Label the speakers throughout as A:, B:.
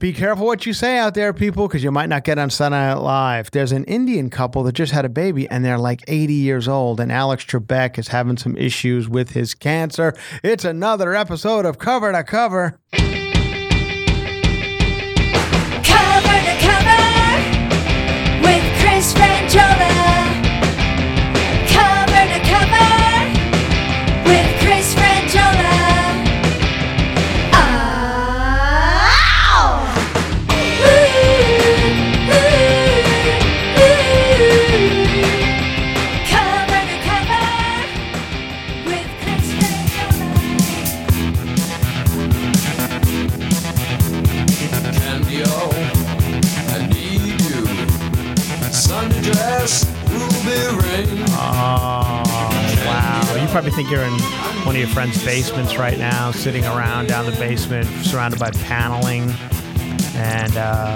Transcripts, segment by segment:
A: Be careful what you say out there, people, because you might not get on Sunday Night Live. There's an Indian couple that just had a baby and they're like 80 years old, and Alex Trebek is having some issues with his cancer. It's another episode of Cover to Cover.
B: Cover to cover with Chris Franjola.
A: Probably think you're in one of your friend's basements right now, sitting around down the basement, surrounded by paneling and uh,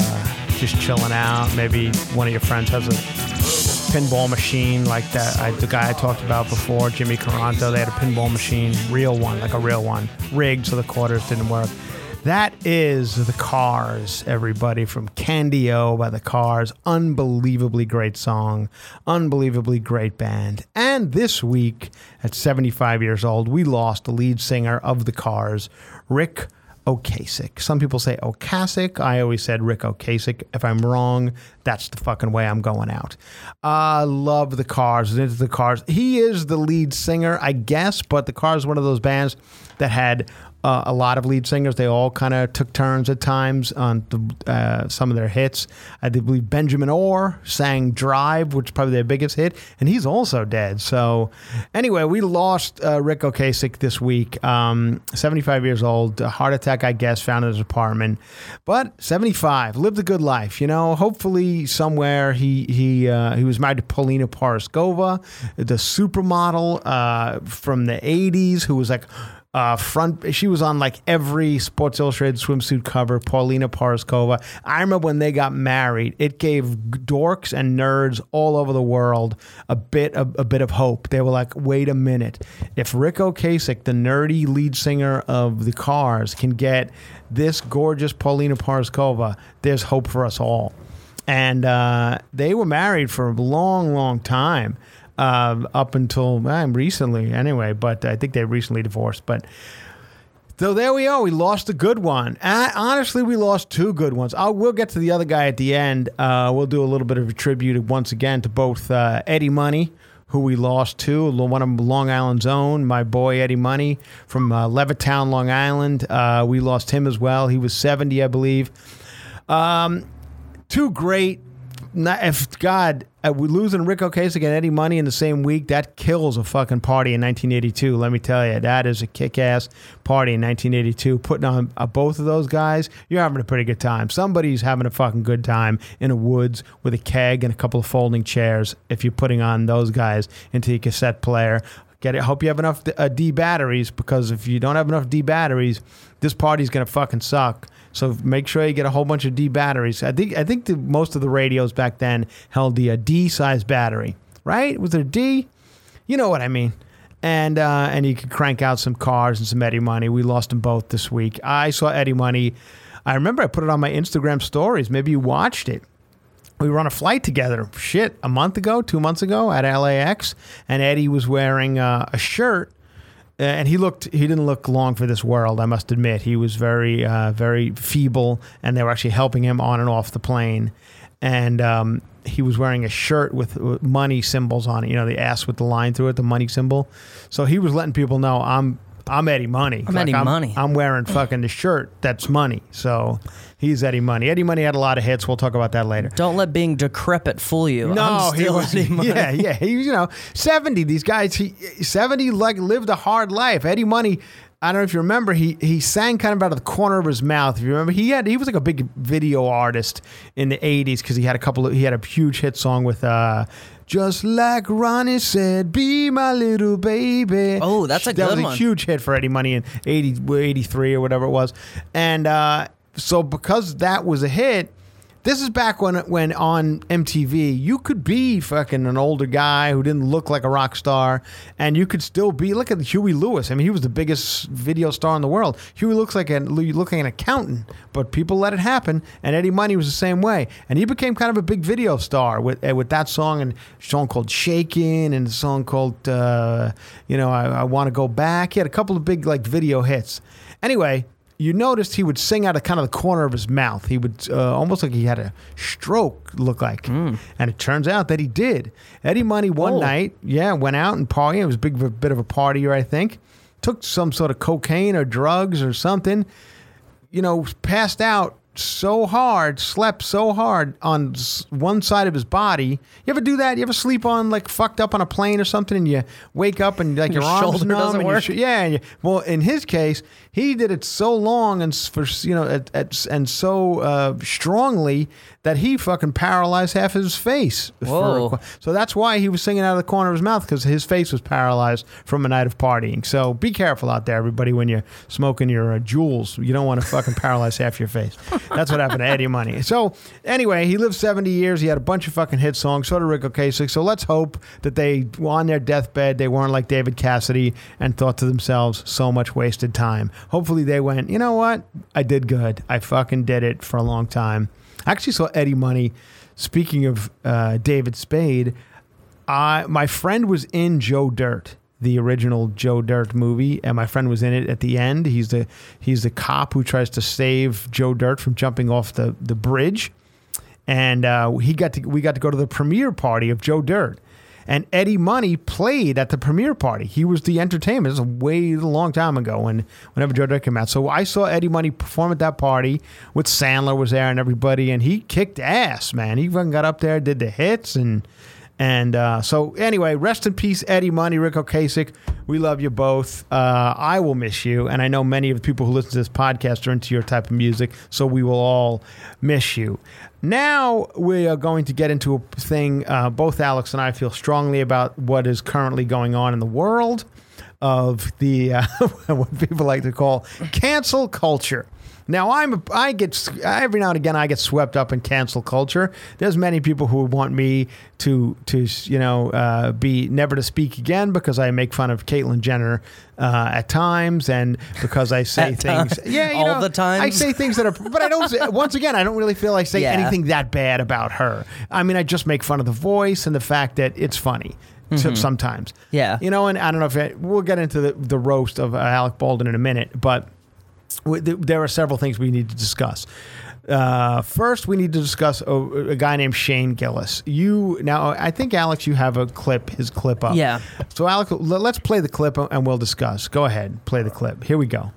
A: just chilling out. Maybe one of your friends has a pinball machine like that. I, the guy I talked about before, Jimmy Caranto, they had a pinball machine, real one, like a real one, rigged so the quarters didn't work. That is The Cars, everybody, from Candy-O by The Cars. Unbelievably great song, unbelievably great band. And this week, at 75 years old, we lost the lead singer of The Cars, Ric Ocasek. Some people say Ocasek. I always said Ric Ocasek. If I'm wrong, that's the fucking way I'm going out. I love the Cars. Into the Cars. He is the lead singer, I guess, but the Cars is one of those bands that had uh, a lot of lead singers. They all kind of took turns at times on the, uh, some of their hits. I believe Benjamin Orr sang "Drive," which is probably their biggest hit, and he's also dead. So, anyway, we lost uh, Ric Ocasek this week. Um, 75 years old, heart attack, I guess, found in his apartment, but 75, lived a good life. You know, hopefully somewhere he he uh, he was married to Paulina Porizkova, the supermodel uh, from the 80s, who was like uh, front. She was on like every Sports Illustrated swimsuit cover. Paulina Porizkova. I remember when they got married. It gave dorks and nerds all over the world a bit a, a bit of hope. They were like, "Wait a minute! If Ric Ocasek, the nerdy lead singer of the Cars, can get this gorgeous Paulina Porizkova, there's hope for us all." And uh, they were married for a long, long time um, up until uh, recently, anyway. But I think they recently divorced. But so there we are. We lost a good one. Honestly, we lost two good ones. I'll, we'll get to the other guy at the end. Uh, we'll do a little bit of a tribute once again to both uh, Eddie Money, who we lost to, one of Long Island's own, my boy Eddie Money from uh, Levittown, Long Island. Uh, we lost him as well. He was 70, I believe. Um, two great. not- If God, uh, we losing Ric Ocasek and Eddie Money in the same week, that kills a fucking party in 1982. Let me tell you, that is a kick-ass party in 1982. Putting on uh, both of those guys, you're having a pretty good time. Somebody's having a fucking good time in the woods with a keg and a couple of folding chairs. If you're putting on those guys into your cassette player, get it. Hope you have enough uh, D batteries because if you don't have enough D batteries, this party's gonna fucking suck. So make sure you get a whole bunch of D batteries. I think I think the, most of the radios back then held the uh, D size battery, right? Was there D? You know what I mean. And uh, and you could crank out some cars and some Eddie Money. We lost them both this week. I saw Eddie Money. I remember I put it on my Instagram stories. Maybe you watched it we were on a flight together. Shit, a month ago, two months ago at LAX, and Eddie was wearing uh, a shirt, and he looked. He didn't look long for this world. I must admit, he was very, uh, very feeble, and they were actually helping him on and off the plane, and. Um, he was wearing a shirt with with money symbols on it, you know, the ass with the line through it, the money symbol. So he was letting people know I'm I'm Eddie Money.
C: I'm Eddie Money.
A: I'm wearing fucking the shirt that's money. So he's Eddie Money. Eddie Money had a lot of hits. We'll talk about that later.
C: Don't let being decrepit fool you.
A: No,
C: I'm
A: he was.
C: Eddie Money.
A: Yeah, yeah. He was, you know, seventy. These guys, he seventy, like lived a hard life. Eddie Money. I don't know if you remember. He he sang kind of out of the corner of his mouth. If you remember, he had he was like a big video artist in the '80s because he had a couple of he had a huge hit song with. uh just like Ronnie said, be my little baby.
C: Oh, that's a
A: that
C: good
A: was
C: one.
A: a huge hit for Eddie Money in 80, 83 or whatever it was. And uh, so because that was a hit, this is back when when on MTV you could be fucking an older guy who didn't look like a rock star, and you could still be. Look at Huey Lewis. I mean, he was the biggest video star in the world. Huey looks like an you look like an accountant, but people let it happen. And Eddie Money was the same way, and he became kind of a big video star with uh, with that song and song called "Shaking" and a song called uh, you know I, I want to go back. He had a couple of big like video hits. Anyway, you noticed he would sing out of kind of the corner of his mouth. He would uh, almost like he had a stroke, look like. And it turns out that he did. Eddie Money one
C: Oh.
A: night, yeah, went out and partying. It was a big a bit of a partier, I think. Took some sort of cocaine or drugs or something. You know, passed out so hard, slept so hard on one side of his body. You ever do that? You ever sleep on like fucked up on a plane or something, and you wake up and like
C: Your
A: your, arms
C: shoulder
A: numb
C: doesn't
A: and
C: work?
A: sh- yeah, and you, well, in his case, he did it so long and for you know, at, at, and so uh, strongly that he fucking paralyzed half his face. for a
C: Whoa.
A: so that's why he was singing out of the corner of his mouth because his face was paralyzed from a night of partying. So be careful out there, everybody, when you're smoking your uh, Juuls. You don't want to fucking paralyze half your face. That's what happened to Eddie Money. So anyway, he lived 70 years. He had a bunch of fucking hit songs. So did Ric Ocasek. So let's hope that they, on their deathbed, they weren't like David Cassidy and thought to themselves, so much wasted time. Hopefully they went, you know what? I did good. I fucking did it for a long time. I actually saw Eddie Money. Speaking of uh, David Spade, I my friend was in Joe Dirt, the original Joe Dirt movie, and my friend was in it at the end. He's the he's the cop who tries to save Joe Dirt from jumping off the the bridge, and uh, he got to we got to go to the premiere party of Joe Dirt. And Eddie Money played at the premiere party. He was the entertainment. Was way a long time ago when whenever Joe Dirt came out. So I saw Eddie Money perform at that party with Sandler was there and everybody, and he kicked ass, man. He fucking got up there, did the hits, and and uh, so anyway, rest in peace, Eddie Money, Ric Ocasek. We love you both. Uh, I will miss you, and I know many of the people who listen to this podcast are into your type of music, so we will all miss you. Now we are going to get into a thing. Uh, both Alex and I feel strongly about what is currently going on in the world of the uh, what people like to call cancel culture. Now I'm I get every now and again I get swept up in cancel culture. There's many people who want me to to you know uh, be never to speak again because I make fun of Caitlyn Jenner uh, at times and because I say things
C: times.
A: yeah
C: All
A: know,
C: the time
A: I say things that are but I don't say, once again I don't really feel I say
C: Yeah.
A: anything that bad about her. I mean I just make fun of the voice and the fact that it's funny. Sometimes,
C: Mm-hmm. Yeah.
A: you know, and I don't know if it, we'll get into the, the roast of uh, Alec Baldwin in a minute, but there are several things we need to discuss. Uh, first, we need to discuss a, a guy named Shane Gillis. You now, I think Alex, you have a clip, his clip up.
C: Yeah.
A: So, Alex, l- let's play the clip and we'll discuss. Go ahead, play the clip. Here we go.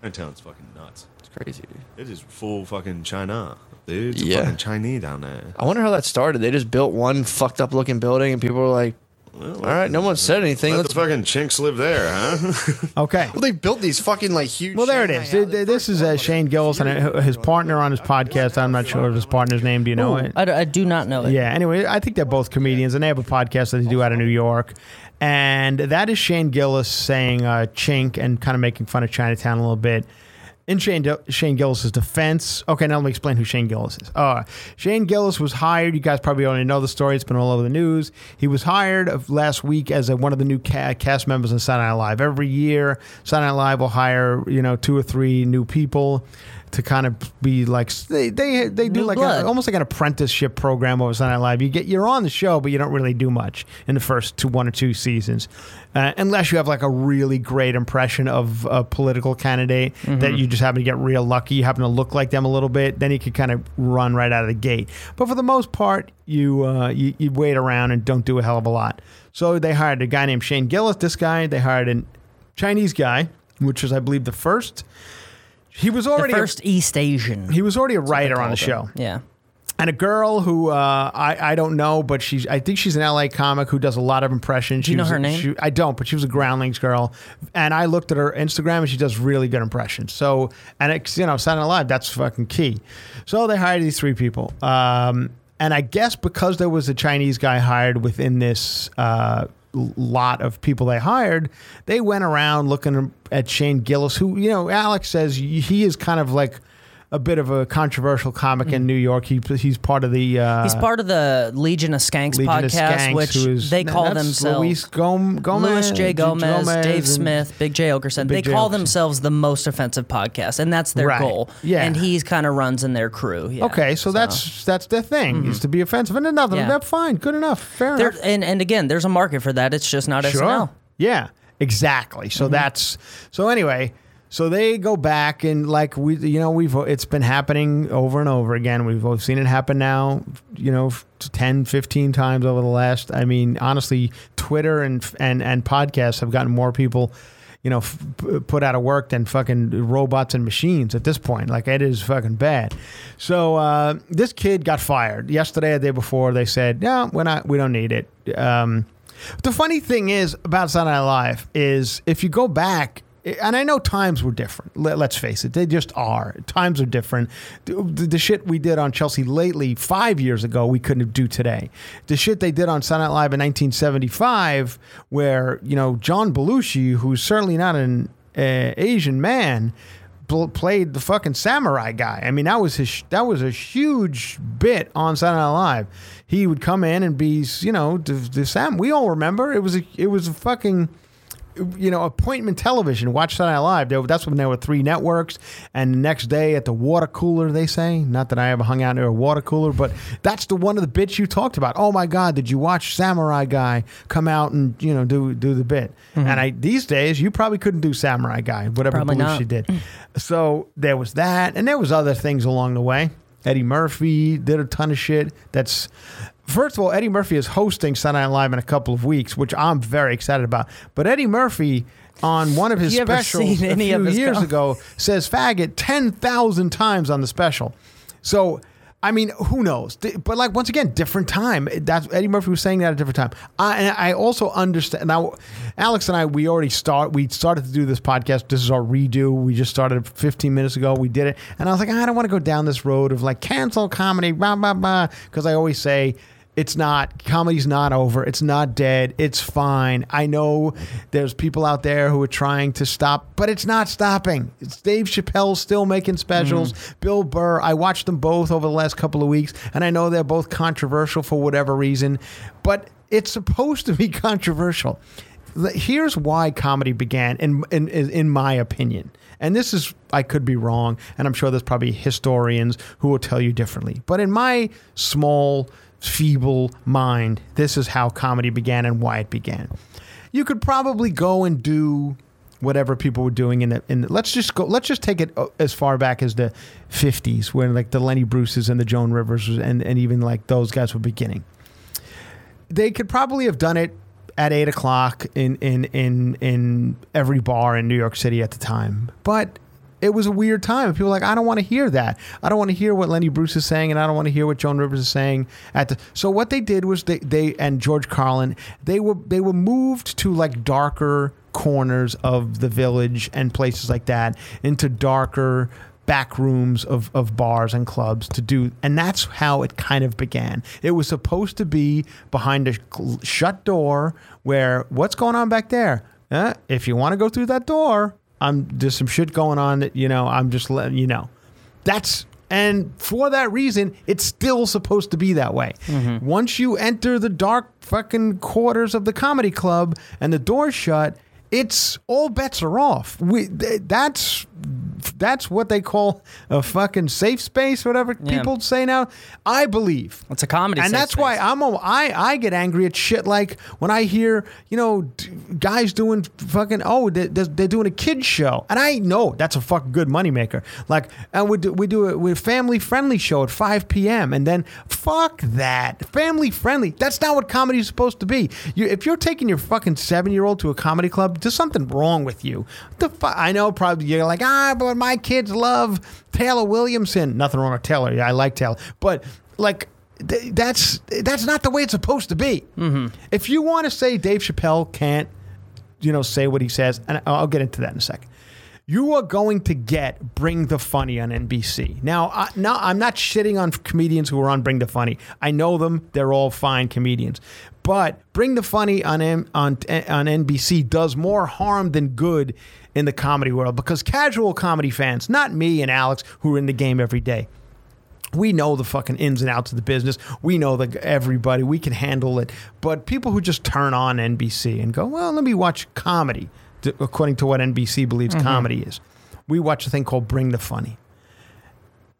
D: That town's fucking nuts.
E: It's crazy. dude.
D: It is full fucking China. dude. It's
E: Yeah.
D: fucking Chinese down there.
E: I wonder how that started. They just built one fucked up looking building, and people were like, "All right, no one said anything."
D: Let
E: Let's
D: the fucking chinks live there, huh?
A: Okay.
E: Well, they built these fucking like huge.
A: Well, there it is.
E: Shanghai
A: is. Th- This is uh, Shane Gillis and uh, his partner on his podcast. I'm not sure of his partner's name. Do you know it?
C: I, d- I do not know it.
A: Yeah. Anyway, I think they're both comedians, and they have a podcast that they do out of New York. And that is Shane Gillis saying uh, "chink" and kind of making fun of Chinatown a little bit. In Shane, Shane Gillis' defense, okay, now let me explain who Shane Gillis is. Uh, Shane Gillis was hired. You guys probably already know the story. It's been all over the news. He was hired of last week as a, one of the new ca- cast members in Saturday Night Live. Every year, Saturday Night Live will hire you know two or three new people to kind of be like they they, they do
C: New
A: like a, almost like an apprenticeship program over Saturday Night Live. You get you're on the show, but you don't really do much in the first two one or two seasons, uh, unless you have like a really great impression of a political candidate that you just happen to get real lucky. You happen to look like them a little bit, then you can kind of run right out of the gate. But for the most part, you uh, you, you wait around and don't do a hell of a lot. So they hired a guy named Shane Gillis. This guy they hired a Chinese guy, which was I believe the first. He was
C: The
A: already a-
C: first East Asian.
A: he was already a writer on the show.
C: Yeah.
A: and a girl who uh, I I don't know, but she's I think she's an LA comic who does a lot of impressions.
C: Do you
A: She
C: know
A: was-
C: her name?
A: she- I don't, but she was a Groundlings girl, and I looked at her Instagram and she does really good impressions. So and it's you know Saturday Night Live that's fucking key. So they hired these three people, um, and I guess because there was a Chinese guy hired within this. Uh, lot of people they hired they went around looking at shane gillis who you know alex says he is kind of like a bit of a controversial comic in New York. He he's part of the uh,
C: Mm-hmm. He's part of the Legion of Skanks
A: Legion of
C: podcast,
A: Skanks,
C: which
A: is-
C: they call themselves
A: Luis Gom- Gomez,
C: Luis J. Gomez, Dave Smith, Big J. Oakerson.
A: Big
C: they
A: J.
C: call
A: Oakerson.
C: themselves the most offensive podcast, and that's their
A: Right.
C: goal.
A: Yeah.
C: And he's kind of runs in their crew. Yeah.
A: Okay, so, that's that's their thing is to be offensive, and another
C: Yeah.
A: that's fine, good enough, fair
C: There,
A: enough.
C: and, and again, there's a market for that. It's just not SNL.
A: Yeah, exactly.
C: Mm-hmm.
A: So that's so anyway. So they go back and like we, you know, we've it's been happening over and over again. We've seen it happen now, you know, 10, 15 times over the last. I mean, honestly, Twitter and and and podcasts have gotten more people. You know, f- put out of work than fucking robots and machines at this point. Like it is fucking bad. So uh, this kid got fired yesterday, or the day before. They said, "No, we're not. We don't need it." Um, the funny thing is about Saturday Night Live is if you go back, and I know times were different. Let, us face it, they just are. Times are different. The, the shit we did on Chelsea lately five years ago, we couldn't do today. The shit they did on Saturday Night Live in 1975, where you know John Belushi, who's certainly not an uh, Asian man, pl- played the fucking samurai guy. I mean, that was his. That was a huge bit on Saturday Night Live. He would come in and be, you know, the, the Sam. We all remember it was a. It was a fucking. You know, appointment television. Watch Saturday Night Live. That's when there were three networks, and the next day at the water cooler, they say. Not that I ever hung out near a water cooler, but that's the one of the bits you talked about. Oh my God, did you watch Samurai Guy come out and you know do do the bit? Mm-hmm. And I these days you probably couldn't do Samurai Guy, whatever
C: Probably not.
A: did. So there was that, and there was other things along the way. Eddie Murphy did a ton of shit. That's first of all, Eddie Murphy is hosting Saturday Night Live in a couple of weeks, which I'm very excited about. But Eddie Murphy on one of his specials a few years ago says faggot ten thousand times on the special. So. I mean, who knows? But like once again, different time. That's Eddie Murphy was saying that at a different time. I, and I also understand now. Alex and I, we already start. We started to do this podcast. This is our redo. We just started 15 minutes ago. We did it, and I was like, I don't want to go down this road of like cancel comedy, blah blah blah. Because I always say it's not comedy's not over. It's not dead. It's fine. I know there's people out there who are trying to stop but it's not stopping. It's dave chappelle's still making specials. Mm. Bill burr i watched them both over the last couple of weeks and i know they're both controversial for whatever reason but it's supposed to be controversial. Here's why comedy began in, in in my opinion and this is i could be wrong and i'm sure there's probably historians who will tell you differently but in my small feeble mind. This is how comedy began and why it began. You could probably go and do whatever people were doing in the, in the let's just go let's just take it uh, as far back as the 50s when like the lenny bruces and the joan rivers and, and even like those guys were beginning. They could probably have done it at eight o'clock in in in in every bar in New York City at the time. But it was a weird time. People were like, I don't want to hear that. I don't want to hear what Lenny Bruce is saying, and I don't want to hear what Joan Rivers is saying. At the so what they did was they they and George Carlin they were they were moved to like darker corners of the village and places like that into darker back rooms of, of bars and clubs to do and that's how it kind of began it was supposed to be behind a shut door where what's going on back there uh, if you want to go through that door i'm there's some shit going on that you know i'm just letting you know. That's and for that reason it's still supposed to be that way. Mm-hmm. Once you enter the dark fucking quarters of the comedy club and the door's shut it's all bets are off. We th- that's that's what they call a fucking safe space whatever
C: Yeah.
A: people say now. I believe.
C: It's a comedy
A: and that's why. I'm a, I I get angry at shit like when I hear you know d- guys doing fucking oh they, they're, doing a kids show. And I know that's a fucking good moneymaker. Like and we do we do a we family friendly show at 5 p.m. and then fuck that. Family friendly. That's not what comedy is supposed to be. You if you're taking your fucking seven year old to a comedy club there's something wrong with you. What the fu- I know probably you're like ah but my kids love Taylor Williamson nothing wrong with Taylor yeah I like Taylor but like th- that's that's not the way it's supposed to be. If you want to say Dave Chappelle can't, you know, say what he says, and I'll get into that in a second. You are going to get Bring the Funny on NBC. Now, I, now I'm not shitting on comedians who are on Bring the Funny. I know them; they're all fine comedians. But Bring the Funny on on on NBC does more harm than good in the comedy world because casual comedy fans, not me and Alex, who are in the game every day, we know the fucking ins and outs of the business. We know the everybody. We can handle it. But people who just turn on NBC and go, well, let me watch comedy, according to what NBC believes mm-hmm. comedy is. We watch a thing called Bring the Funny,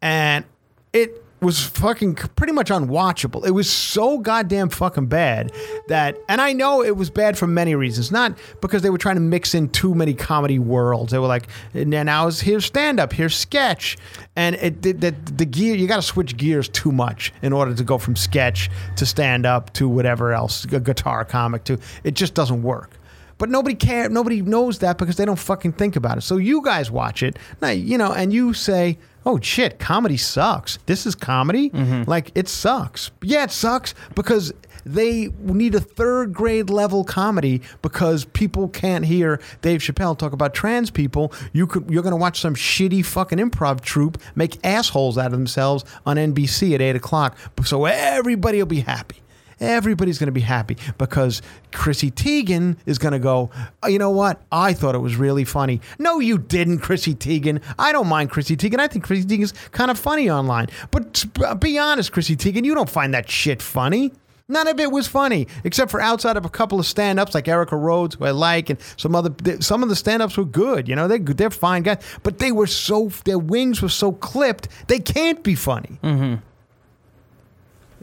A: and it was fucking pretty much unwatchable. It was so goddamn fucking bad that, and I know it was bad for many reasons. Not because they were trying to mix in too many comedy worlds. They were like, now here's stand up, here's sketch, and it did that the gear. You got to switch gears too much in order to go from sketch to stand up to whatever else, a guitar comic to. It just doesn't work. But nobody care. Nobody knows that because they don't fucking think about it. So you guys watch it, now, you know, and you say, "Oh shit, comedy sucks. This is comedy. Mm-hmm. Like it sucks. Yeah, it sucks because." They need a third grade level comedy because people can't hear Dave Chappelle talk about trans people. You could you're gonna watch some shitty fucking improv troupe make assholes out of themselves on NBC at eight o'clock. So everybody will be happy. Everybody's going to be happy because Chrissy Teigen is going to go, "Oh, you know what? I thought it was really funny. No, you didn't, Chrissy Teigen. I don't mind Chrissy Teigen. I think Chrissy Teigen's kind of funny online. But be honest, Chrissy Teigen, you don't find that shit funny. None of it was funny, except for outside of a couple of stand-ups like Erica Rhodes, who I like, and some other. Some of the stand-ups were good. You know, they they're fine guys, but they were so their wings were so clipped, they can't be funny. Mm-hmm.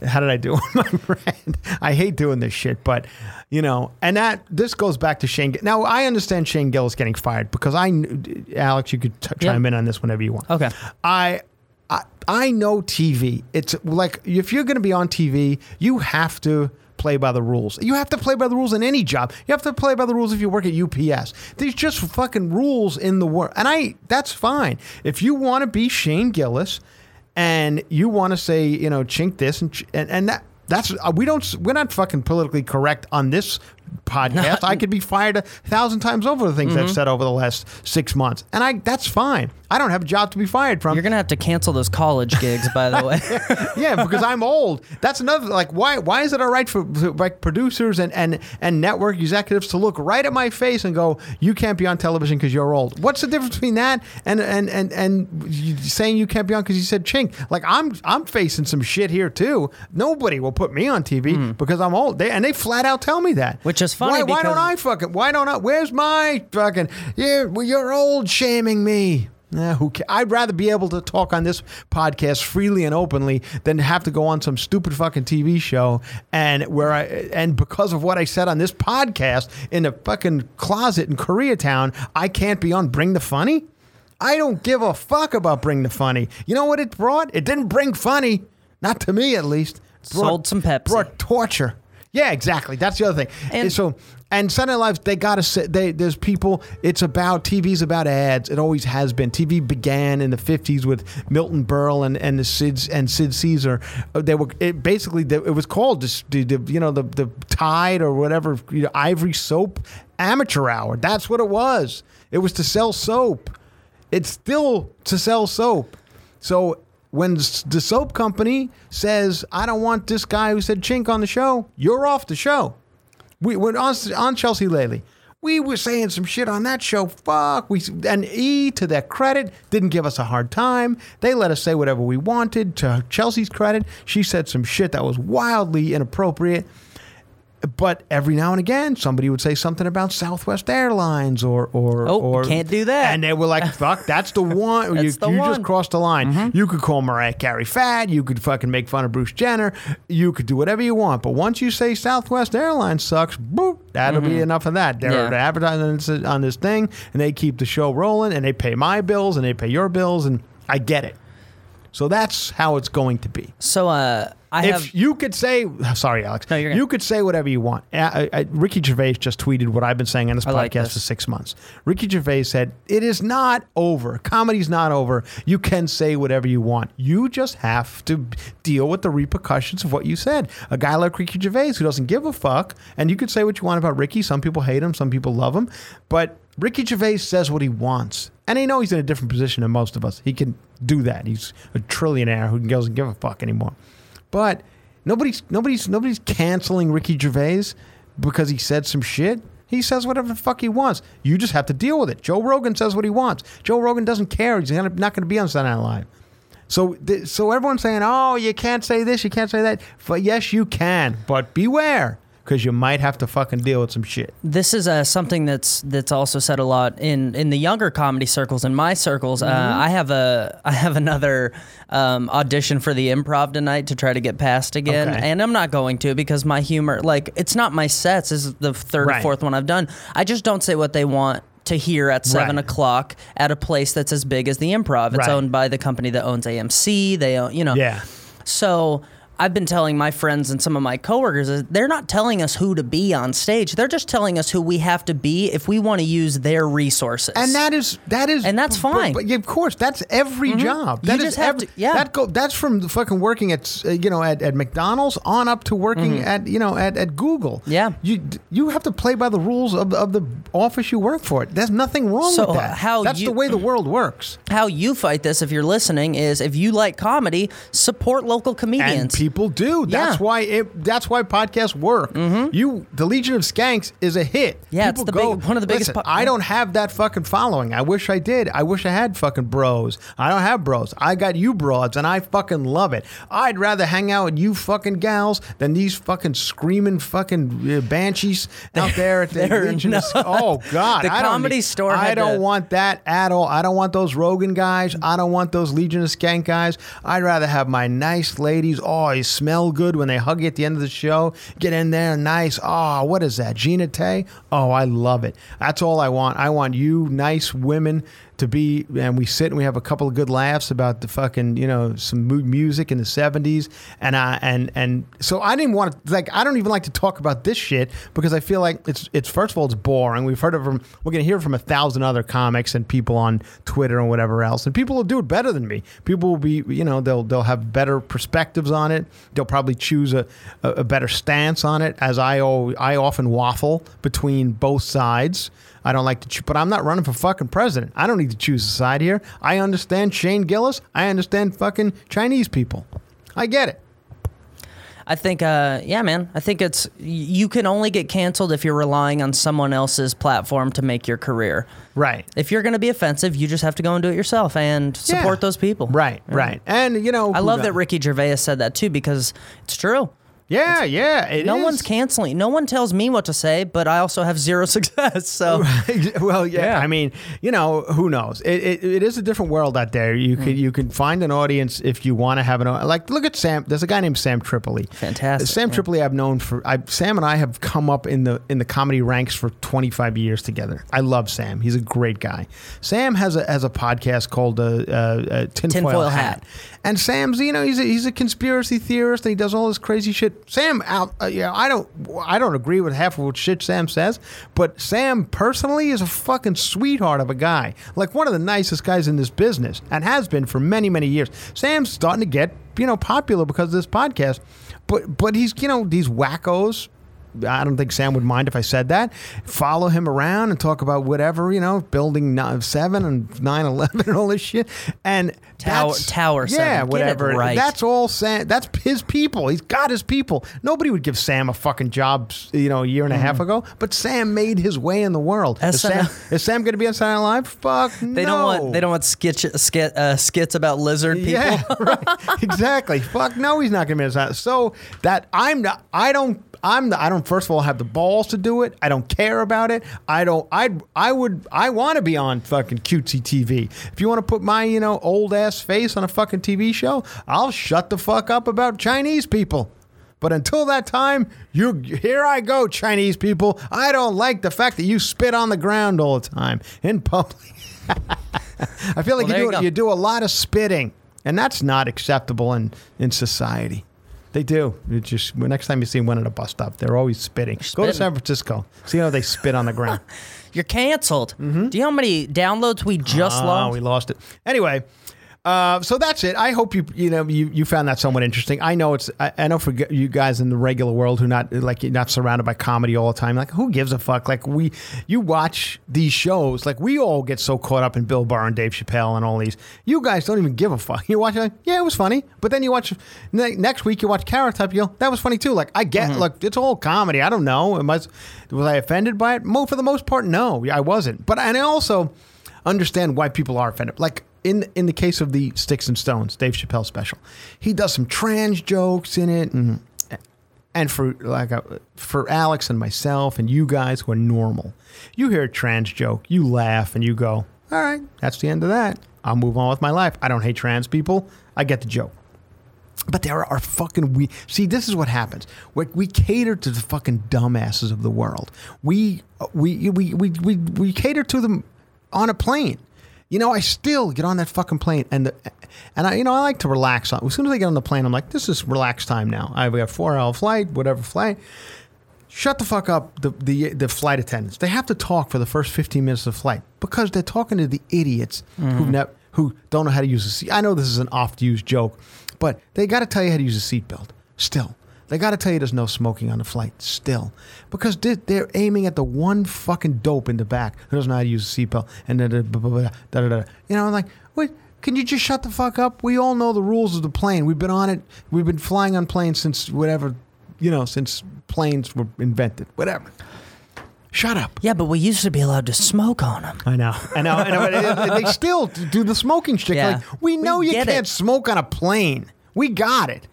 A: How did I do, my friend? I hate doing this shit, but you know, and that this goes back to Shane. Now I understand Shane Gillis getting fired because I, Alex, you could t- chime
C: Yeah.
A: in on this whenever you want.
C: Okay.
A: I. I, I know TV. It's like if you're going to be on TV, you have to play by the rules. You have to play by the rules in any job. You have to play by the rules if you work at UPS. There's just fucking rules in the world. And I that's fine. If you want to be Shane Gillis and you want to say, you know, chink this and ch- and, and that that's uh, we don't we're not fucking politically correct on this podcast. I could be fired a thousand times over the things I've mm-hmm. said over the last six months, and I that's fine. I don't have a job to be fired from.
C: You're gonna have to cancel those college gigs, by the way.
A: yeah, because I'm old. That's another like why why is it all right for like producers and and and network executives to look right at my face and go, "You can't be on television because you're old." What's the difference between that and and and and saying you can't be on because you said chink? Like I'm I'm facing some shit here too. Nobody will put me on TV mm. because I'm old. They and they flat out tell me that.
C: Which is funny
A: Why, why don't I fucking why don't I? Where's my fucking you're you're old shaming me. Who ca- I'd rather be able to talk on this podcast freely and openly than have to go on some stupid fucking TV show and where I and because of what I said on this podcast in a fucking closet in Koreatown, I can't be on Bring the Funny. I don't give a fuck about Bring the Funny. You know what it brought? It didn't bring funny, not to me at least. Brought-
C: Sold some Pepsi.
A: Brought torture. Yeah, exactly. That's the other thing.
C: And-
A: so, and Saturday Night Live, they gotta say they, there's people. It's about TV's about ads. It always has been. TV began in the '50s with Milton Berle and and the Sid and Sid Caesar. Uh, They were it basically it was called just the, the you know the the Tide or whatever you know, Ivory Soap Amateur Hour. That's what it was. It was to sell soap. It's still to sell soap. So when the soap company says, "I don't want this guy who said chink on the show," you're off the show. We went on on Chelsea lately. We were saying some shit on that show. Fuck. We and E to their credit didn't give us a hard time. They let us say whatever we wanted. To Chelsea's credit, she said some shit that was wildly inappropriate. But every now and again, somebody would say something about Southwest Airlines or or
C: Oh,
A: or
C: can't do that.
A: And they were like, "Fuck, that's the one." you
C: the
A: you
C: one. Mm-hmm.
A: just crossed the line. You could call Mariah Carey fat. You could fucking make fun of Bruce Jenner. You could do whatever you want. But once you say Southwest Airlines sucks, boop, that'll be enough of that. They're,
C: Mm-hmm. Yeah.
A: they're advertising on this thing, and they keep the show rolling, and they pay my bills, and they pay your bills, and I get it. So that's how it's going to be.
C: So uh, I
A: if
C: have.
A: you could say, sorry, Alex,
C: No,
A: you could say whatever you want. I, I, Ricky Gervais just tweeted what I've been saying on this
C: I like
A: podcast
C: this.
A: for six months. Ricky Gervais said, "It is not over. Comedy's not over. You can say whatever you want. You just have to deal with the repercussions of what you said." A guy like Ricky Gervais who doesn't give a fuck, and you could say what you want about Ricky. Some people hate him, some people love him, but Ricky Gervais says what he wants. And I know he's in a different position than most of us. He can do that. He's a trillionaire who doesn't give a fuck anymore. But nobody's nobody's nobody's canceling Ricky Gervais because he said some shit. He says whatever the fuck he wants. You just have to deal with it. Joe Rogan says what he wants. Joe Rogan doesn't care. He's not going to be on Saturday Night Live. So, so everyone's saying, "Oh, you can't say this, you can't say that." But yes, you can. But beware, because you might have to fucking deal with some shit.
C: this is uh, something that's that's also said a lot in in the younger comedy circles in my circles uh,
A: Mm-hmm.
C: i have a i have another um, audition for the improv tonight to try to get passed again
A: Okay.
C: and i'm not going to because my humor like it's not my sets this is the third
A: Right.
C: or fourth one i've done i just don't say what they want to hear at seven
A: Right.
C: o'clock at a place that's as big as the improv it's
A: Right.
C: owned by the company that owns amc they own you know
A: Yeah.
C: so I've been telling my friends and some of my coworkers is they're not telling us who to be on stage. They're just telling us who we have to be if we want to use their resources.
A: And that is that is
C: And that's fine. Mm-hmm.
A: But, yeah, of course, that's every job.
C: You
A: That is
C: just have
A: every-
C: to- yeah.
A: That go that's from the fucking working at uh, you know at, at McDonald's on up to working at you know at, at Google.
C: Mm-hmm. Yeah.
A: you you have to play by the rules of the, of the office you work for. There's nothing wrong
C: So
A: with that.
C: how
A: that's
C: you-
A: the way the world works.
C: how you fight this if you're listening is if you like comedy, support local comedians.
A: People do. That's
C: Yeah. Mm-hmm.
A: why it. That's why podcasts work. You, the Legion of Skanks is a hit.
C: Yeah, it's the
A: go,
C: big- one of the biggest
A: Listen,
C: po-
A: I don't have that fucking following. I wish I did. I wish I had fucking bros. I don't have bros. I got you broads, and I fucking love it. I'd rather hang out with you fucking gals than these fucking screaming fucking uh, banshees out there at the Legion. of
C: no-
A: oh God,
C: The
A: I don't
C: Comedy Store
A: I don't
C: to-
A: want that at all. I don't want those Rogan guys. I don't want those Legion of Skank guys. I'd rather have my nice ladies. Oh, you smell good when they hug you at the end of the show. Get in there, nice. Oh, what is that? Gina Tay? Oh, I love it. That's all I want. I want you, nice women, to be, and we sit and we have a couple of good laughs about the fucking, you know, some mu- music in the '70s, and I and and so I didn't want to like I don't even like to talk about this shit because I feel like it's it's first of all it's boring. We've heard it from we're gonna hear from a thousand other comics and people on Twitter and whatever else, and people will do it better than me. People will be, you know, they'll they'll have better perspectives on it. They'll probably choose a, a, better stance on it. As I I often waffle between both sides. I don't like to, cho- but I'm not running for fucking president. I don't need to choose a side here. I understand Shane Gillis. I understand fucking Chinese people. I get it.
C: I think, uh, yeah, man. I think it's you can only get canceled if you're relying on someone else's platform to make your career.
A: Right.
C: If you're going to be offensive, you just have to go and do it yourself and support
A: Yeah.
C: those people.
A: Right, right. And, you know,
C: I love
A: knows?
C: that Ricky Gervais said that too because it's true.
A: Yeah, yeah. it
C: no
A: is.
C: one's canceling. No one tells me what to say, but I also have zero success. So
A: well, yeah,
C: Yeah.
A: I mean, you know, who knows? It, it, it is a different world out there. You
C: Hmm.
A: can you can find an audience if you want to have an like. Look at Sam. There's a guy named Sam Tripoli.
C: Fantastic,
A: Sam
C: yeah.
A: Tripoli, I've known for. I, Sam and I have come up in the in the comedy ranks for 25 years together. I love Sam. He's a great guy. Sam has a has a podcast called uh, uh, uh, Tinfoil,
C: Tinfoil
A: Hat.
C: Hat.
A: And Sam's, you know, he's a, he's a conspiracy theorist and he does all this crazy shit. Sam out. Uh, yeah, I don't. I don't agree with half of what shit Sam says, but Sam personally is a fucking sweetheart of a guy. Like one of the nicest guys in this business, and has been for many, many years. Sam's starting to get you know popular because of this podcast, but but he's you know these wackos. I don't think Sam would mind if I said that. Follow him around and talk about whatever, you know, building nine, 7 and 9 11 and all this shit. And
C: Tower- Tower
A: Yeah,
C: 7. Get it
A: whatever.
C: right.
A: That's all Sam. That's his people. He's got his people. Nobody would give Sam a fucking job, you know, a year and a half ago. But Sam made his way in the world. Is Sam, is Sam going to be on Saturday Night Live? Fuck
C: They
A: no.
C: don't want they don't want sketch, skit, uh, skits about lizard people.
A: Yeah, right. exactly. Fuck no, he's not going to be on Saturday. So that I'm not. I don't. I'm. The, I don't. First of all, have the balls to do it. I don't care about it. I don't. I. I would. I want to be on fucking cutesy TV. If you want to put my you know old ass face on a fucking TV show, I'll shut the fuck up about Chinese people. But until that time, you here I go, Chinese people. I don't like the fact that you spit on the ground all the time in public. I feel like
C: Well,
A: you,
C: you
A: do,
C: go.
A: you do a lot of spitting, and that's not acceptable in, in society. They do. Just next time you see one at a bus stop, they're always spitting. Go to. San Francisco. See how they spit on the ground.
C: You're canceled. Mm-hmm. Do you know how many downloads we just
A: Oh,
C: lost?
A: we lost it. Anyway, uh, so that's it. I hope you you know you, you found that somewhat interesting. I know it's I, I know for you guys in the regular world who not like you're not surrounded by comedy all the time. Like who gives a fuck? Like we you watch these shows. Like we all get so caught up in Bill Burr and Dave Chappelle and all these. You guys don't even give a fuck. You watch like, yeah, it was funny. But then you watch ne- next week you watch Carrot Top. You go, that was funny too. Like I get look, it's all comedy. I don't know. Am I, was I offended by it? Mo for the most part, no, I wasn't. But and I also understand why people are offended. Like in in the case of the Sticks and Stones, Dave Chappelle special, he does some trans jokes in it, and and for like uh, for Alex and myself and you guys who are normal, you hear a trans joke, you laugh and you go, all right, that's the end of that. I'll move on with my life. I don't hate trans people. I get the joke. But there are fucking we see. This is what happens. We, we cater to the fucking dumbasses of the world. We we we we we, we cater to them on a plane. You know, I still get on that fucking plane, and the, and I you know I like to relax. On as soon as I get on the plane, I'm like, this is relaxed time now. I've got a four hour flight, whatever flight. Shut the fuck up, the, the the flight attendants. They have to talk for the first 15 minutes of the flight because they're talking to the idiots who mm-hmm. ne- who don't know how to use a seat. I know this is an oft-used joke, but they got to tell you how to use a seatbelt. Still, they got to tell you there's no smoking on the flight. Still, because they- they're aiming at the one fucking dope in the back who doesn't know how to use a seatbelt. And da da da da. You know, I'm like what? Can you just shut the fuck up? We all know the rules of the plane. We've been on it. We've been flying on planes since whatever, you know, since planes were invented. Whatever. Shut up.
C: yeah, but we used to be allowed to smoke on them.
A: I know. I know. I know. they still do the smoking shtick.
C: Yeah.
A: Like, we
C: We
A: know you can't
C: it.
A: smoke on a plane. We got it.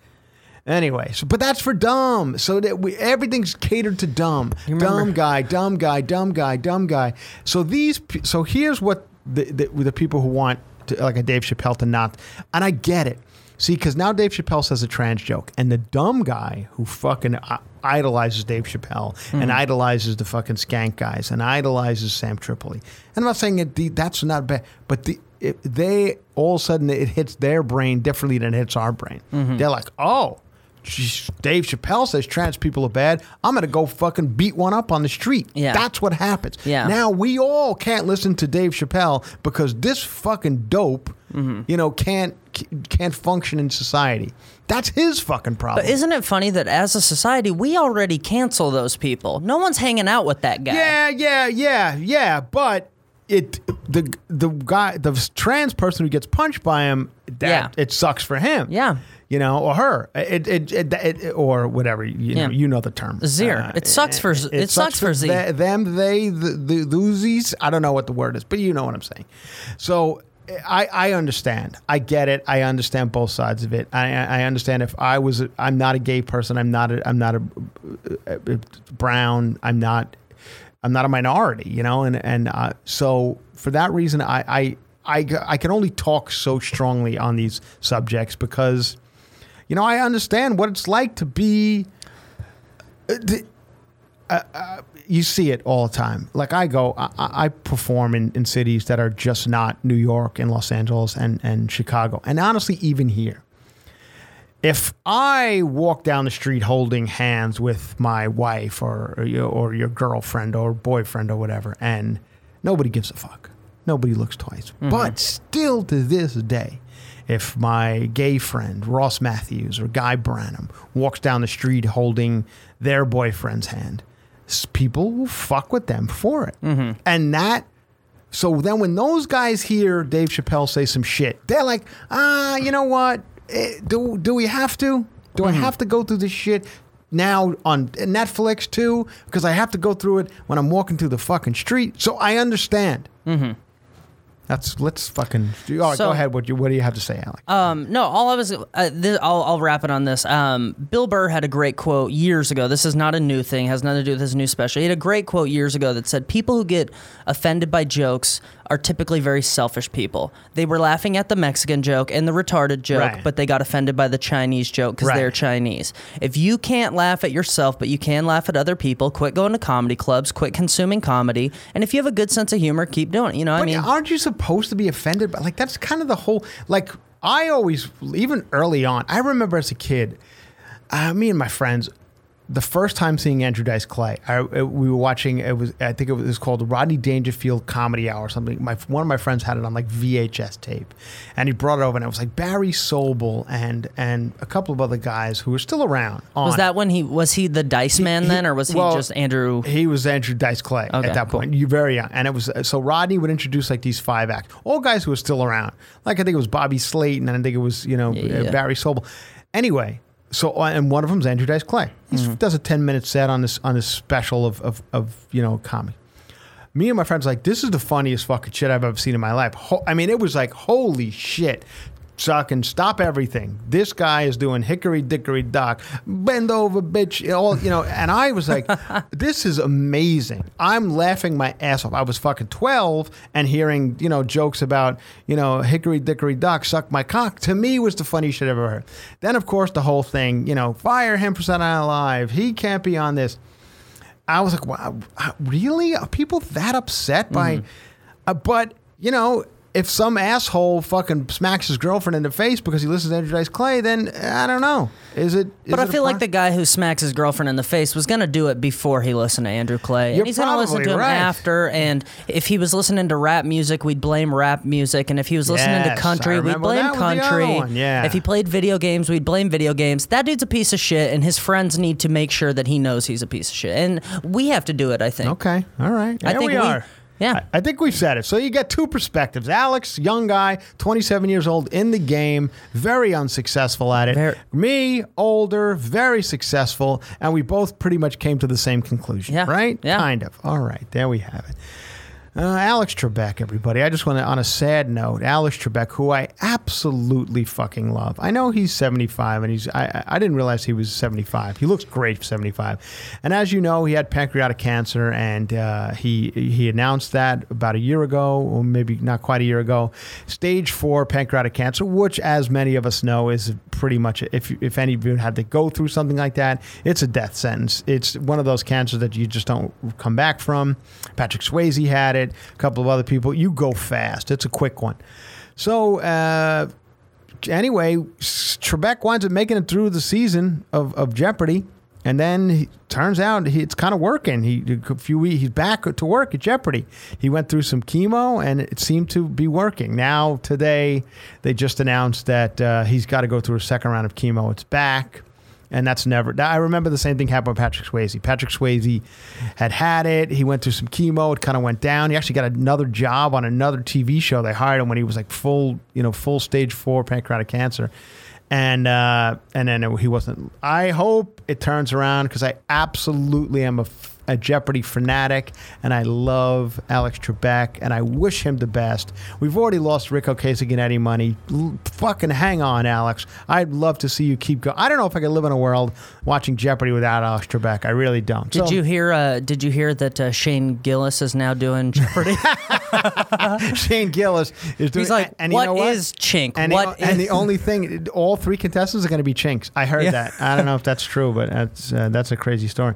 A: Anyway, so, but that's for dumb. So that we, everything's catered to dumb. Dumb guy, dumb guy, dumb guy, dumb guy. So these, so here's what the the, the people who want to, like a Dave Chappelle to not, and I get it. See, because now Dave Chappelle says a trans joke, and the dumb guy who fucking uh, idolizes Dave Chappelle and idolizes the fucking skank guys and idolizes Sam Tripoli. And I'm not saying that the, that's not bad, but the it, they all of a sudden it hits their brain differently than it hits our brain. They're like, oh. Dave Chappelle says trans people are bad. I'm gonna go fucking beat one up on the street.
C: Yeah.
A: that's what happens.
C: Yeah.
A: Now we all can't listen to Dave Chappelle because this fucking dope,
C: Mm-hmm.
A: you know, can't can't function in society. That's his fucking problem.
C: But isn't it funny that as a society, we already cancel those people? No one's hanging out with that guy.
A: Yeah, yeah, yeah, yeah. But it the the guy the trans person who gets punched by him that
C: Yeah.
A: it sucks for him.
C: Yeah.
A: You know, or her, it, it, it, it or whatever you know, you know the term.
C: Zir. It uh, sucks for- it sucks for Z.
A: the- them, they, the, the. I don't know what the word is, but you know what I'm saying. So I, I understand. I get it. I understand both sides of it. I, I understand if I was, a, I'm not a gay person. I'm not a, I'm not a, a- a brown. I'm not, I'm not a minority. You know, and and uh, so for that reason, I, I I I can only talk so strongly on these subjects because, you know, I understand what it's like to be. uh, the- uh, uh, you see it all the time. Like I go, I, I perform in, in cities that are just not New York and Los Angeles and, and Chicago. And honestly, even here, if I walk down the street holding hands with my wife or or your, or your girlfriend or boyfriend or whatever, and nobody gives a fuck, nobody looks twice. Mm-hmm. But still, to this day, if my gay friend Ross Mathews or Guy Branham walks down the street holding their boyfriend's hand, people will fuck with them for it, and that so then when those guys hear Dave Chappelle say some shit, they're like, ah, you know what? Eh, Do, do we have to? Do I have to go through this shit now on Netflix too? Because I have to go through it when I'm walking through the fucking street. So I understand. Mm-hmm. That's let's fucking. All right,
C: So-
A: go ahead. What you what do you have to say, Alex?
C: Um, no, all I was, uh, this, I'll, I'll wrap it on this. Um, Bill Burr had a great quote years ago. This is not a new thing, has nothing to do with his new special. He had a great quote years ago that said, People who get offended by jokes are typically very selfish people. They were laughing at the Mexican joke and the retarded joke,
A: Right.
C: but they got offended by the Chinese joke because
A: Right.
C: they're Chinese. If you can't laugh at yourself, but you can laugh at other people, quit going to comedy clubs, quit consuming comedy. And if you have a good sense of humor, keep doing it. You know,
A: But
C: I mean,
A: aren't you supposed to be offended? But like that's kind of the whole. Like I always, even early on, I remember as a kid, uh, me and my friends, the first time seeing Andrew Dice Clay, I, we were watching. It was I think it was, called Rodney Dangerfield Comedy Hour or something. My one of my friends had it on like VHS tape, and he brought it over, and it was like Barry Sobel and and a couple of other guys who were still around.
C: was that when he, was he the Dice Man then, or was he just Andrew?
A: He was Andrew Dice Clay
C: Okay,
A: at that
C: cool.
A: point. You very young, and it was so Rodney would introduce like these five acts, all guys who were still around. Like I think it was Bobby Slayton, and I think it was you know
C: Yeah, yeah.
A: Barry Sobel. Anyway, so uh, and one of them is Andrew Dice Clay. He
C: Mm-hmm.
A: does a ten minute set on this on this special of of, of you know comedy. Me and my friends like this is the funniest fucking shit I've ever seen in my life. Ho- I mean, it was like holy shit. Sucking, stop everything. This guy is doing hickory dickory dock, bend over, bitch. All you know, and I was like, "This is amazing." I'm laughing my ass off. I was fucking twelve and hearing you know jokes about you know hickory dickory dock, suck my cock. To me, was the funniest shit I've ever heard. Then, of course, the whole thing, you know, fire him for Saturday Night Live. He can't be on this. I was like, wow, really? Are people that upset by?
C: Mm-hmm.
A: Uh, but you know, if some asshole fucking smacks his girlfriend in the face because he listens to Andrew Dice Clay, then I don't know. Is it? Is
C: But I
A: it
C: feel like the guy who smacks his girlfriend in the face was going to do it before he listened to Andrew Clay.
A: You're
C: and he's going to listen to him
A: right.
C: after. And if he was listening to rap music, we'd blame rap music. And if he was listening
A: Yes,
C: to country, we'd blame
A: that was the other
C: country.
A: yeah.
C: If he played video games, we'd blame video games. That dude's a piece of shit, and his friends need to make sure that he knows he's a piece of shit. And we have to do it, I think.
A: Okay, all right.
C: I think
A: we
C: we-
A: are.
C: Yeah.
A: I, I think we've said it. So you get two perspectives. Alex, young guy, 27 years old in the game, very unsuccessful at it.
C: Very-
A: Me, older, very successful, and we both pretty much came to the same conclusion,
C: Yeah,
A: right?
C: yeah.
A: Kind of. All right, there we have it. Uh, Alex Trebek, everybody. I just want to, on a sad note, Alex Trebek, who I absolutely fucking love. I know he's 75, and he's. I, I didn't realize he was 75. He looks great for 75. And as you know, he had pancreatic cancer, and uh, he he announced that about a year ago, or maybe not quite a year ago. Stage four pancreatic cancer, which, as many of us know, is pretty much if if any of you had to go through something like that, it's a death sentence. It's one of those cancers that you just don't come back from. Patrick Swayze had it. A couple of other people. You go fast. It's a quick one. So uh, anyway, Trebek winds up making it through the season of, of Jeopardy. And then he, turns out he, it's kind of working. He a few weeks, he's back to work at Jeopardy. He went through some chemo, and it seemed to be working. Now today, they just announced that uh, he's got to go through a second round of chemo. It's back, and that's never. I remember the same thing happened with Patrick Swayze. Patrick Swayze had had it. He went through some chemo. It kind of went down. He actually got another job on another TV show. They hired him when he was like full, you know, full stage four pancreatic cancer and uh, and then he wasn't. I hope it turns around because I absolutely am a, a Jeopardy fanatic, and I love Alex Trebek, and I wish him the best. We've already lost Ric Ocasek and Eddie Money. L- fucking hang on, Alex. I'd love to see you keep going. I don't know if I could live in a world watching Jeopardy without Alex Trebek. I really don't.
C: Did
A: So-
C: you hear? Uh, did you hear that uh, Shane Gillis is now doing Jeopardy?
A: Shane Gillis is doing.
C: He's like,
A: and you
C: "What
A: know what
C: is chink?
A: And,
C: What
A: the, and the only thing, all three contestants are going to be chinks. I heard
C: Yeah.
A: that. I don't know if that's true, but that's uh, that's a crazy story.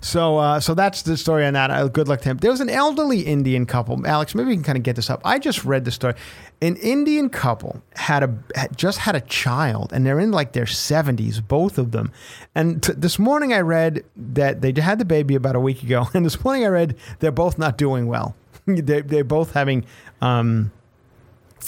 A: So uh, so that's the story on that. Uh, good luck to him. There was an elderly Indian couple. Alex, maybe we can kind of get this up. I just read the story. An Indian couple had a had just had a child, and they're in like their seventies, both of them. And t- this morning I read that they had the baby about a week ago, and this morning I read they're both not doing well. they they're both having. Um,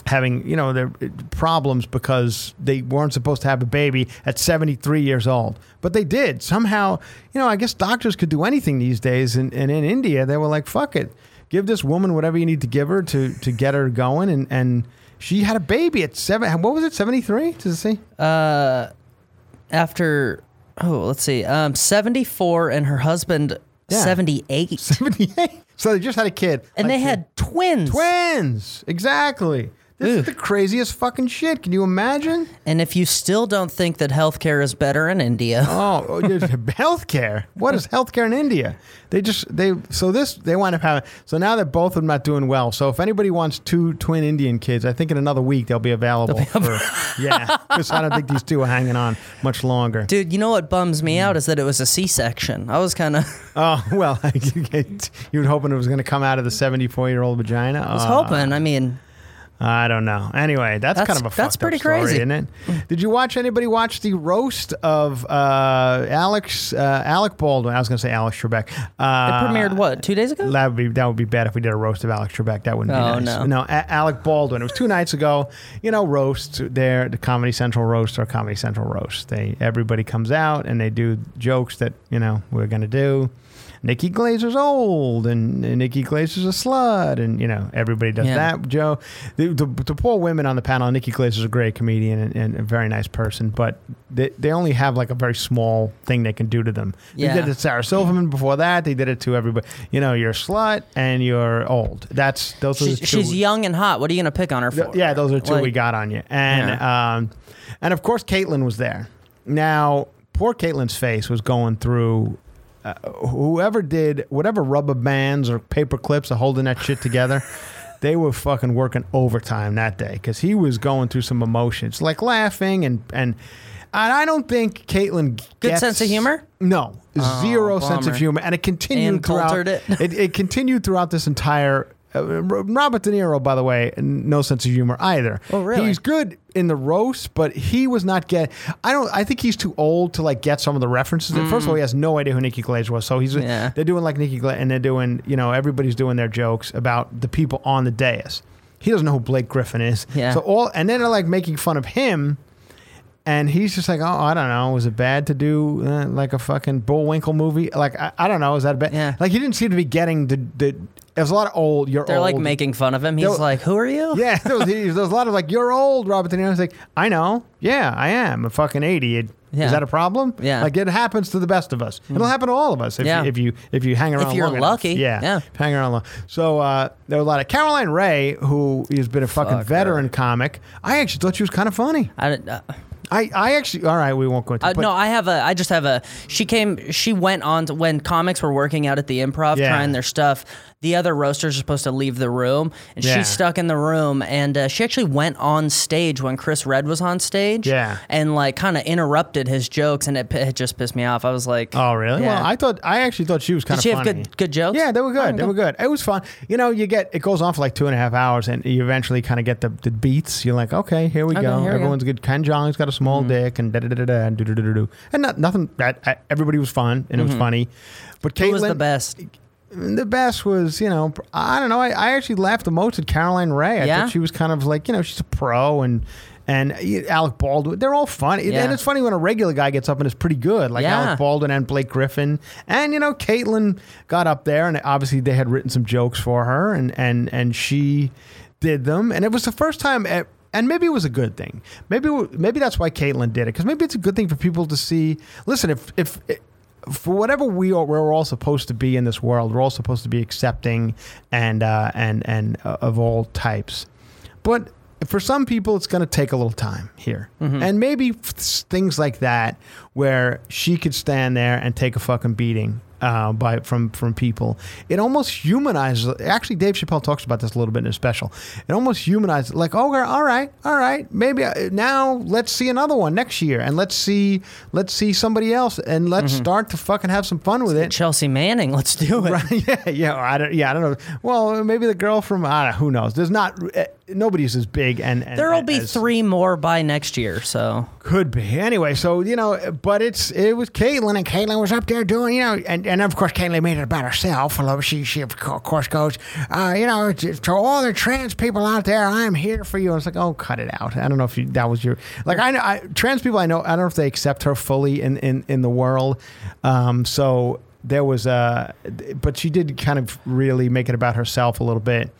A: having you know their problems because they weren't supposed to have a baby at 73 years old. But they did. Somehow you know i guess doctors could do anything these days. And, and in india they were like fuck it. Give this woman whatever you need to give her to to get her going. And and she had a baby at seven what was it 73 does it say?
C: Uh, after oh, let's see, um, seventy four, and her husband
A: Yeah.
C: seventy eight,
A: 78 so they just had a kid.
C: And they had twins.
A: twins! Exactly this is the craziest fucking shit can you imagine
C: And if you still don't think that healthcare is better in India,
A: Oh, oh, healthcare. What is healthcare in India? They just they so this they wind up having so now that both of them not doing well. So if anybody wants two twin Indian kids, I think in another week they'll be available. for, yeah, because I don't think these two are hanging on much longer.
C: dude, you know what bums me out is that it was a C section. I was kind of
A: Oh well, you were hoping it was going to come out of the seventy-four year old vagina.
C: I was
A: Uh,
C: hoping. I mean,
A: I don't know. Anyway, that's,
C: That's-
A: kind of a
C: that's
A: fucked up
C: pretty
A: story,
C: crazy.
A: isn't it? Did you watch anybody watch the roast of uh, Alex uh, Alec Baldwin? I was going to say Alex Trebek.
C: it
A: Uh,
C: premiered what two days ago?
A: That would be that would be bad if we did a roast of Alex Trebek. That wouldn't
C: Oh,
A: be nice.
C: no.
A: no, A- Alec Baldwin. It was two nights ago. You know, roast there, the Comedy Central roast or Comedy Central roast. They everybody comes out and they do jokes that you know we're gonna do. Nikki Glazer's old and, and Nikki Glazer's a slut, and you know everybody does
C: Yeah.
A: that. Joe, the, the, the poor women on the panel. Nikki Glazer's a great comedian and, and a very nice person, but they, they only have like a very small thing they can do to them.
C: Yeah.
A: They did it to Sarah Silverman before that. They did it to everybody. You know, you're a slut and you're old. That's those are the
C: She's,
A: two.
C: she's young and hot. What are you gonna pick on her for?
A: Yeah, those are two
C: Like-
A: we got on you, and um, and of course Caitlyn was there. Now, poor Caitlyn's face was going through. Uh, whoever did whatever rubber bands or paper clips are holding that shit together, they were fucking working overtime that day because he was going through some emotions, like laughing and and. And I don't think Caitlyn
C: Good
A: gets-
C: sense of humor?
A: No, zero sense of humor, and it continued
C: Ann
A: throughout.
C: It.
A: it, it continued throughout this entire. Uh, Robert De Niro, by the way, no sense of humor either.
C: Oh, really?
A: He's good in the roast, but he was not get. I don't. I think he's too old to like get some of the references. First of all, he has no idea who Nikki Glazer was, so he's.
C: Mm. Yeah.
A: They're doing like Nikki Glazer, and they're doing. You know, everybody's doing their jokes about the people on the dais. He doesn't know who Blake Griffin is.
C: Yeah.
A: So all, and then they're like making fun of him. And he's just like, oh, I don't know. Was it bad to do uh, like a fucking Bullwinkle movie? Like, I, I don't know. Is that bad?
C: Yeah.
A: Like, he didn't seem to be getting the. the there's a lot of old. You're old.
C: They're
A: old.
C: like making fun of him. He's like, "Who are you?"
A: Yeah, there was, there's a lot of like, you're old, Robert De Niro's like, I know. Yeah, I am. a fucking 80. It-
C: Yeah.
A: Is that a problem?
C: Yeah.
A: Like, it happens to the best of us. It'll happen to all of us if,
C: Yeah.
A: you, if you if you hang around If
C: you're
A: long enough.
C: lucky.
A: Yeah.
C: Yeah.
A: Hang around long. So uh, there were a lot of Caroline Rhea, who has been a fucking
C: Fuck
A: veteran
C: her.
A: comic. I actually thought she was kind of funny.
C: I, don't- uh,
A: I, I actually, all right, we won't go into
C: uh, no, I have a. I just have a. She came. She went on to, when comics were working out at the Improv
A: Yeah.
C: trying their stuff. The other roasters are supposed to leave the room, and
A: Yeah.
C: she's stuck in the room. And uh, she actually went on stage when Chris Redd was on stage.
A: Yeah.
C: and like kind of interrupted his jokes, and it, it just pissed me off. I was like,
A: Oh really?
C: Yeah.
A: Well, I thought I actually thought she was kind
C: Did
A: of
C: she have good good jokes?
A: Yeah, they were good. They were good. It was fun. You know, you get it goes on for like two and a half hours, and you eventually kind of get the, the beats. You're like, okay, here we
C: Okay,
A: go.
C: here we go.
A: Everyone's good. Ken Jeong's got a small dick, and da da da da da, and do do do do do, and not, nothing. That everybody was fun, and it was funny. But Caitlyn,
C: was the best?
A: The best was, you know, I don't know. I, I actually laughed the most at Caroline Rhea. I
C: Yeah?
A: thought she was kind of like, you know, she's a pro and and Alec Baldwin. They're all funny.
C: Yeah.
A: And it's funny when a regular guy gets up and is pretty good, like
C: Yeah.
A: Alec Baldwin and Blake Griffin. And you know, Caitlyn got up there and obviously they had written some jokes for her and and and she did them. And it was the first time at, and maybe it was a good thing. Maybe maybe that's why Caitlyn did it because maybe it's a good thing for people to see. Listen, if if for whatever we are, we're all supposed to be in this world. We're all supposed to be accepting and uh, and and uh, of all types. But for some people, it's going to take a little time here, and maybe f- things like that, where she could stand there and take a fucking beating uh, by from from people. It almost humanizes. Actually, Dave Chappelle talks about this a little bit in his special. It almost humanizes, like, oh, girl, all right, all right, maybe uh, now let's see another one next year, and let's see let's see somebody else, and let's start to fucking have some fun with it.
C: Chelsea Manning, let's do it.
A: Right? Yeah, yeah. I don't. Yeah, I don't know. Well, maybe the girl from I don't know, who knows. There's not. Nobody's as big, and, and
C: There'll be three more by next year, so
A: Could be. Anyway, so you know, but it's it was Caitlyn, and Caitlyn was up there doing, you know, and, and of course Caitlyn made it about herself. Although she she of course goes, uh, you know, to, to all the trans people out there, I'm here for you. And it's like, oh, cut it out. I don't know if you, that was your like. I know I, trans people. I know. I don't know if they accept her fully in in in the world. Um, so there was a, but she did kind of really make it about herself a little bit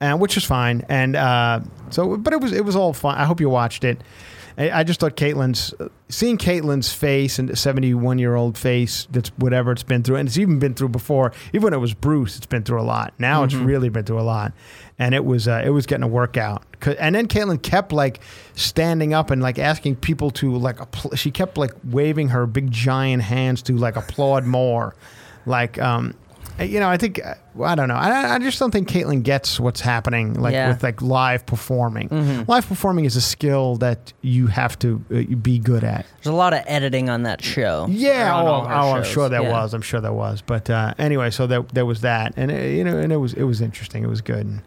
A: and which is fine. And uh, so, but it was it was all fun. I hope you watched it. I, I just thought Caitlyn's seeing Caitlyn's face and seventy one year old face. That's whatever it's been through, and it's even been through before. Even when it was Bruce, it's been through a lot. Now it's really been through a lot, and it was uh, it was getting a workout. And then Caitlyn kept like standing up and like asking people to like appl- she kept like waving her big giant hands to like applaud more, like um you know, I think uh, I don't know. I, I just don't think Caitlyn gets what's happening, like
C: Yeah.
A: with like live performing. Live performing is a skill that you have to uh, be good at.
C: there's a lot of editing on that show.
A: Yeah, oh, oh, I'm sure there
C: Yeah.
A: was. I'm sure there was. But uh, anyway, so there, there was that, and uh, you know, and it was it was interesting. It was good. And,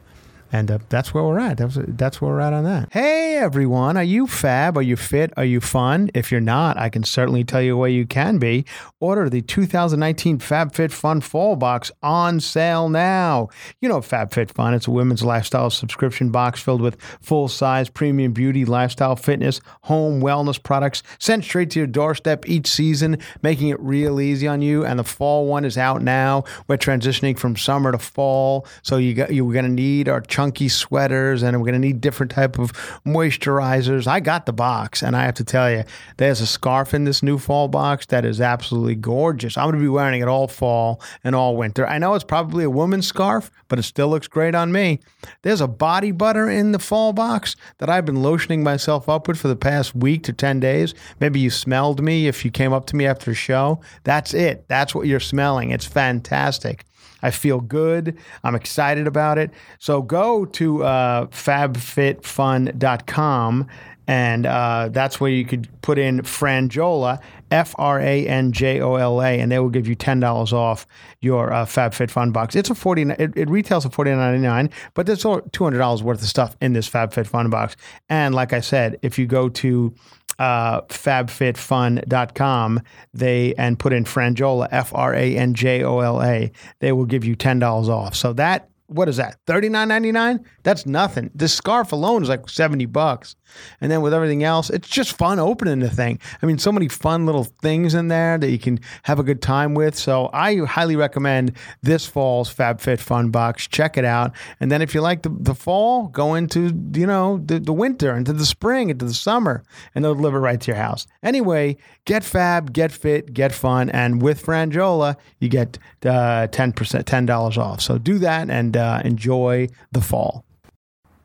A: and uh, that's where we're at. That's, that's where we're at on that. Hey, everyone. Are you fab? Are you fit? Are you fun? If you're not, I can certainly tell you where you can be. Order the 2019 FabFitFun Fall Box on sale now. You know FabFitFun. It's a women's lifestyle subscription box filled with full-size premium beauty, lifestyle, fitness, home wellness products sent straight to your doorstep each season, making it real easy on you. And the fall one is out now. We're transitioning from summer to fall, so you got you're going to need our chunky sweaters, and we're going to need different type of moisturizers. I got the box, and I have to tell you, there's a scarf in this new fall box that is absolutely gorgeous. I'm going to be wearing it all fall and all winter. I know it's probably a woman's scarf, but it still looks great on me. There's a body butter in the fall box that I've been lotioning myself up with for the past week to 10 days. Maybe you smelled me if you came up to me after a show. That's it. That's what you're smelling. It's fantastic. I feel good. I'm excited about it. So go to uh, fabfitfun.com and uh, that's where you could put in Franjola, F R A N J O L A, and they will give you ten dollars off your uh, FabFitFun box. It's a forty. It, it retails for forty nine ninety nine, but there's two hundred dollars worth of stuff in this FabFitFun box. And like I said, if you go to uh, fabfitfun.com they and put in franjola f-r-a-n-j-o-l-a they will give you $10 off. So that what is that $39.99 that's nothing. This scarf alone is like 70 bucks. And then with everything else it's just fun opening the thing. I mean so many fun little things in there that you can have a good time with. So i highly recommend this fall's fabfitfun box. Check it out. And then if you like the, the fall go into you know the, the winter into the spring into the summer and they'll deliver right to your house. Anyway get fab get fit get fun. And with Franjola, you get uh, 10% $10 off. So do that and uh, enjoy the fall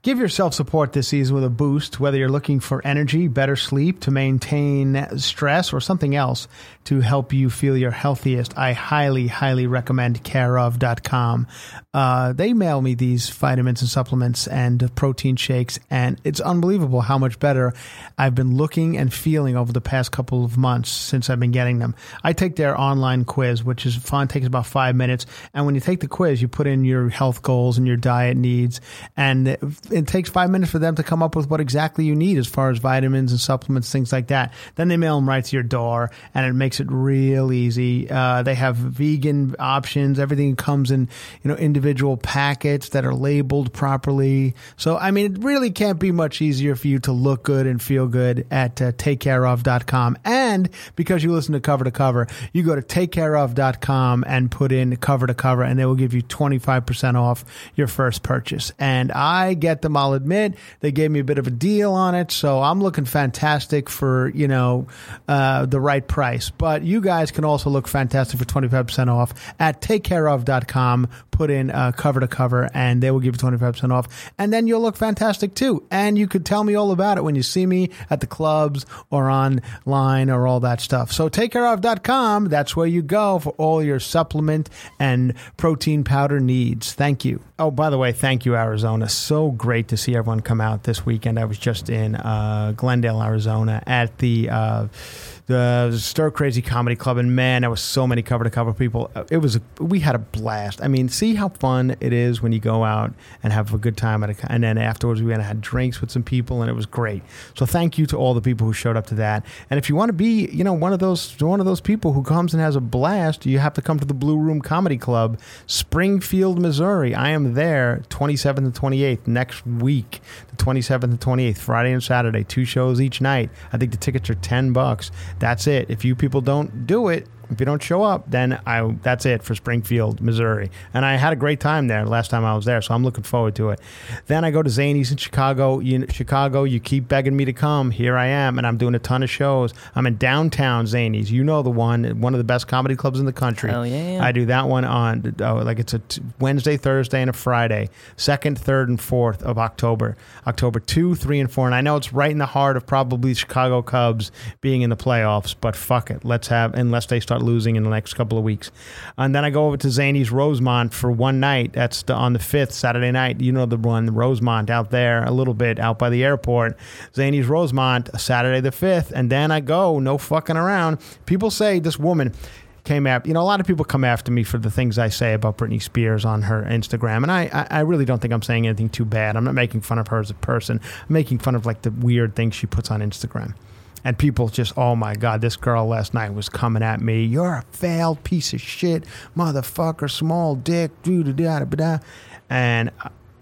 A: Give yourself support this season with a boost, whether you're looking for energy, better sleep, to maintain stress, or something else to help you feel your healthiest. I highly, highly recommend careof.com. Uh, they mail me these vitamins and supplements and protein shakes, and it's unbelievable how much better I've been looking and feeling over the past couple of months since I've been getting them. I take their online quiz, which is fun, takes about five minutes. And when you take the quiz, you put in your health goals and your diet needs, and it, takes five minutes for them to come up with what exactly you need as far as vitamins and supplements, things like that. Then they mail them right to your door, and it makes it real easy. Uh, they have vegan options. Everything comes in, you know, individual packets that are labeled properly. So, I mean, it really can't be much easier for you to look good and feel good at uh, takecareof.com. And because you listen to cover to cover, you go to takecareof.com and put in cover to cover, and they will give you 25% off your first purchase. And I get them. I'll admit they gave me a bit of a deal on it, so I'm looking fantastic for you know uh, the right price. But you guys can also look fantastic for 25 percent off at takecareof.com. Put in uh, cover to cover, and they will give you 25 percent off, and then you'll look fantastic too. And you could tell me all about it when you see me at the clubs or online or all that stuff. So takecareof.com. That's where you go for all your supplement and protein powder needs. Thank you. Oh, by the way, thank you, Arizona. So great to see everyone come out this weekend. I was just in uh, Glendale, Arizona at the. The Stir Crazy Comedy Club, and man, there was so many cover to cover people. It was we had a blast. I mean, see how fun it is when you go out and have a good time at a, and then afterwards we went and had drinks with some people, and it was great. So thank you to all the people who showed up to that. And if you want to be, you know, one of those one of those people who comes and has a blast, you have to come to the Blue Room Comedy Club, Springfield, Missouri. I am there 27th and 28th next week. The 27th and 28th, Friday and Saturday, two shows each night. I think the tickets are 10 bucks. That's it. If you people don't do it, if you don't show up, then I that's it for Springfield, Missouri. And I had a great time there last time I was there, so I'm looking forward to it. Then I go to Zanies in Chicago. You, Chicago, you keep begging me to come. Here I am, and I'm doing a ton of shows. I'm in downtown Zanies. You know the one, one of the best comedy clubs in the country.
C: Hell yeah.
A: I do that one on oh, like it's a t- Wednesday, Thursday, and a Friday, second, third, and fourth of October. October two, three, and four. And I know it's right in the heart of probably Chicago Cubs being in the playoffs, but fuck it, let's have unless they start losing in the next couple of weeks. And then I go over to Zanies Rosemont for one night. That's the, on the fifth Saturday night. You know the one, Rosemont out there, a little bit out by the airport. Zanies Rosemont, Saturday the fifth, and then I go, no fucking around. People say this woman came after you know a lot of people come after me for the things I say about Britney Spears on her Instagram and I I really don't think I'm saying anything too bad I'm not making fun of her as a person I'm making fun of like the weird things she puts on Instagram and people just oh my god this girl last night was coming at me you're a failed piece of shit motherfucker small dick da da da da and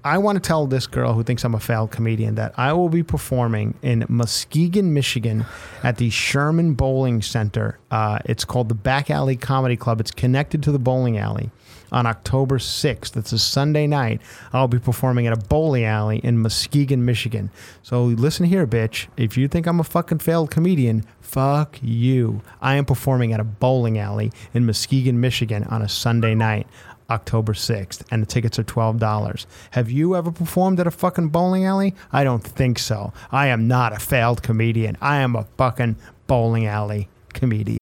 A: I want to tell this girl who thinks I'm a failed comedian that I will be performing in Muskegon, Michigan at the Sherman Bowling Center. Uh, it's called the Back Alley Comedy Club. It's connected to the bowling alley on October 6th. It's a Sunday night. I'll be performing at a bowling alley in Muskegon, Michigan. So listen here, bitch. If you think I'm a fucking failed comedian, fuck you. I am performing at a bowling alley in Muskegon, Michigan on a Sunday night. October 6th, and the tickets are $12. Have you ever performed at a fucking bowling alley? I don't think so. I am not a failed comedian. I am a fucking bowling alley comedian.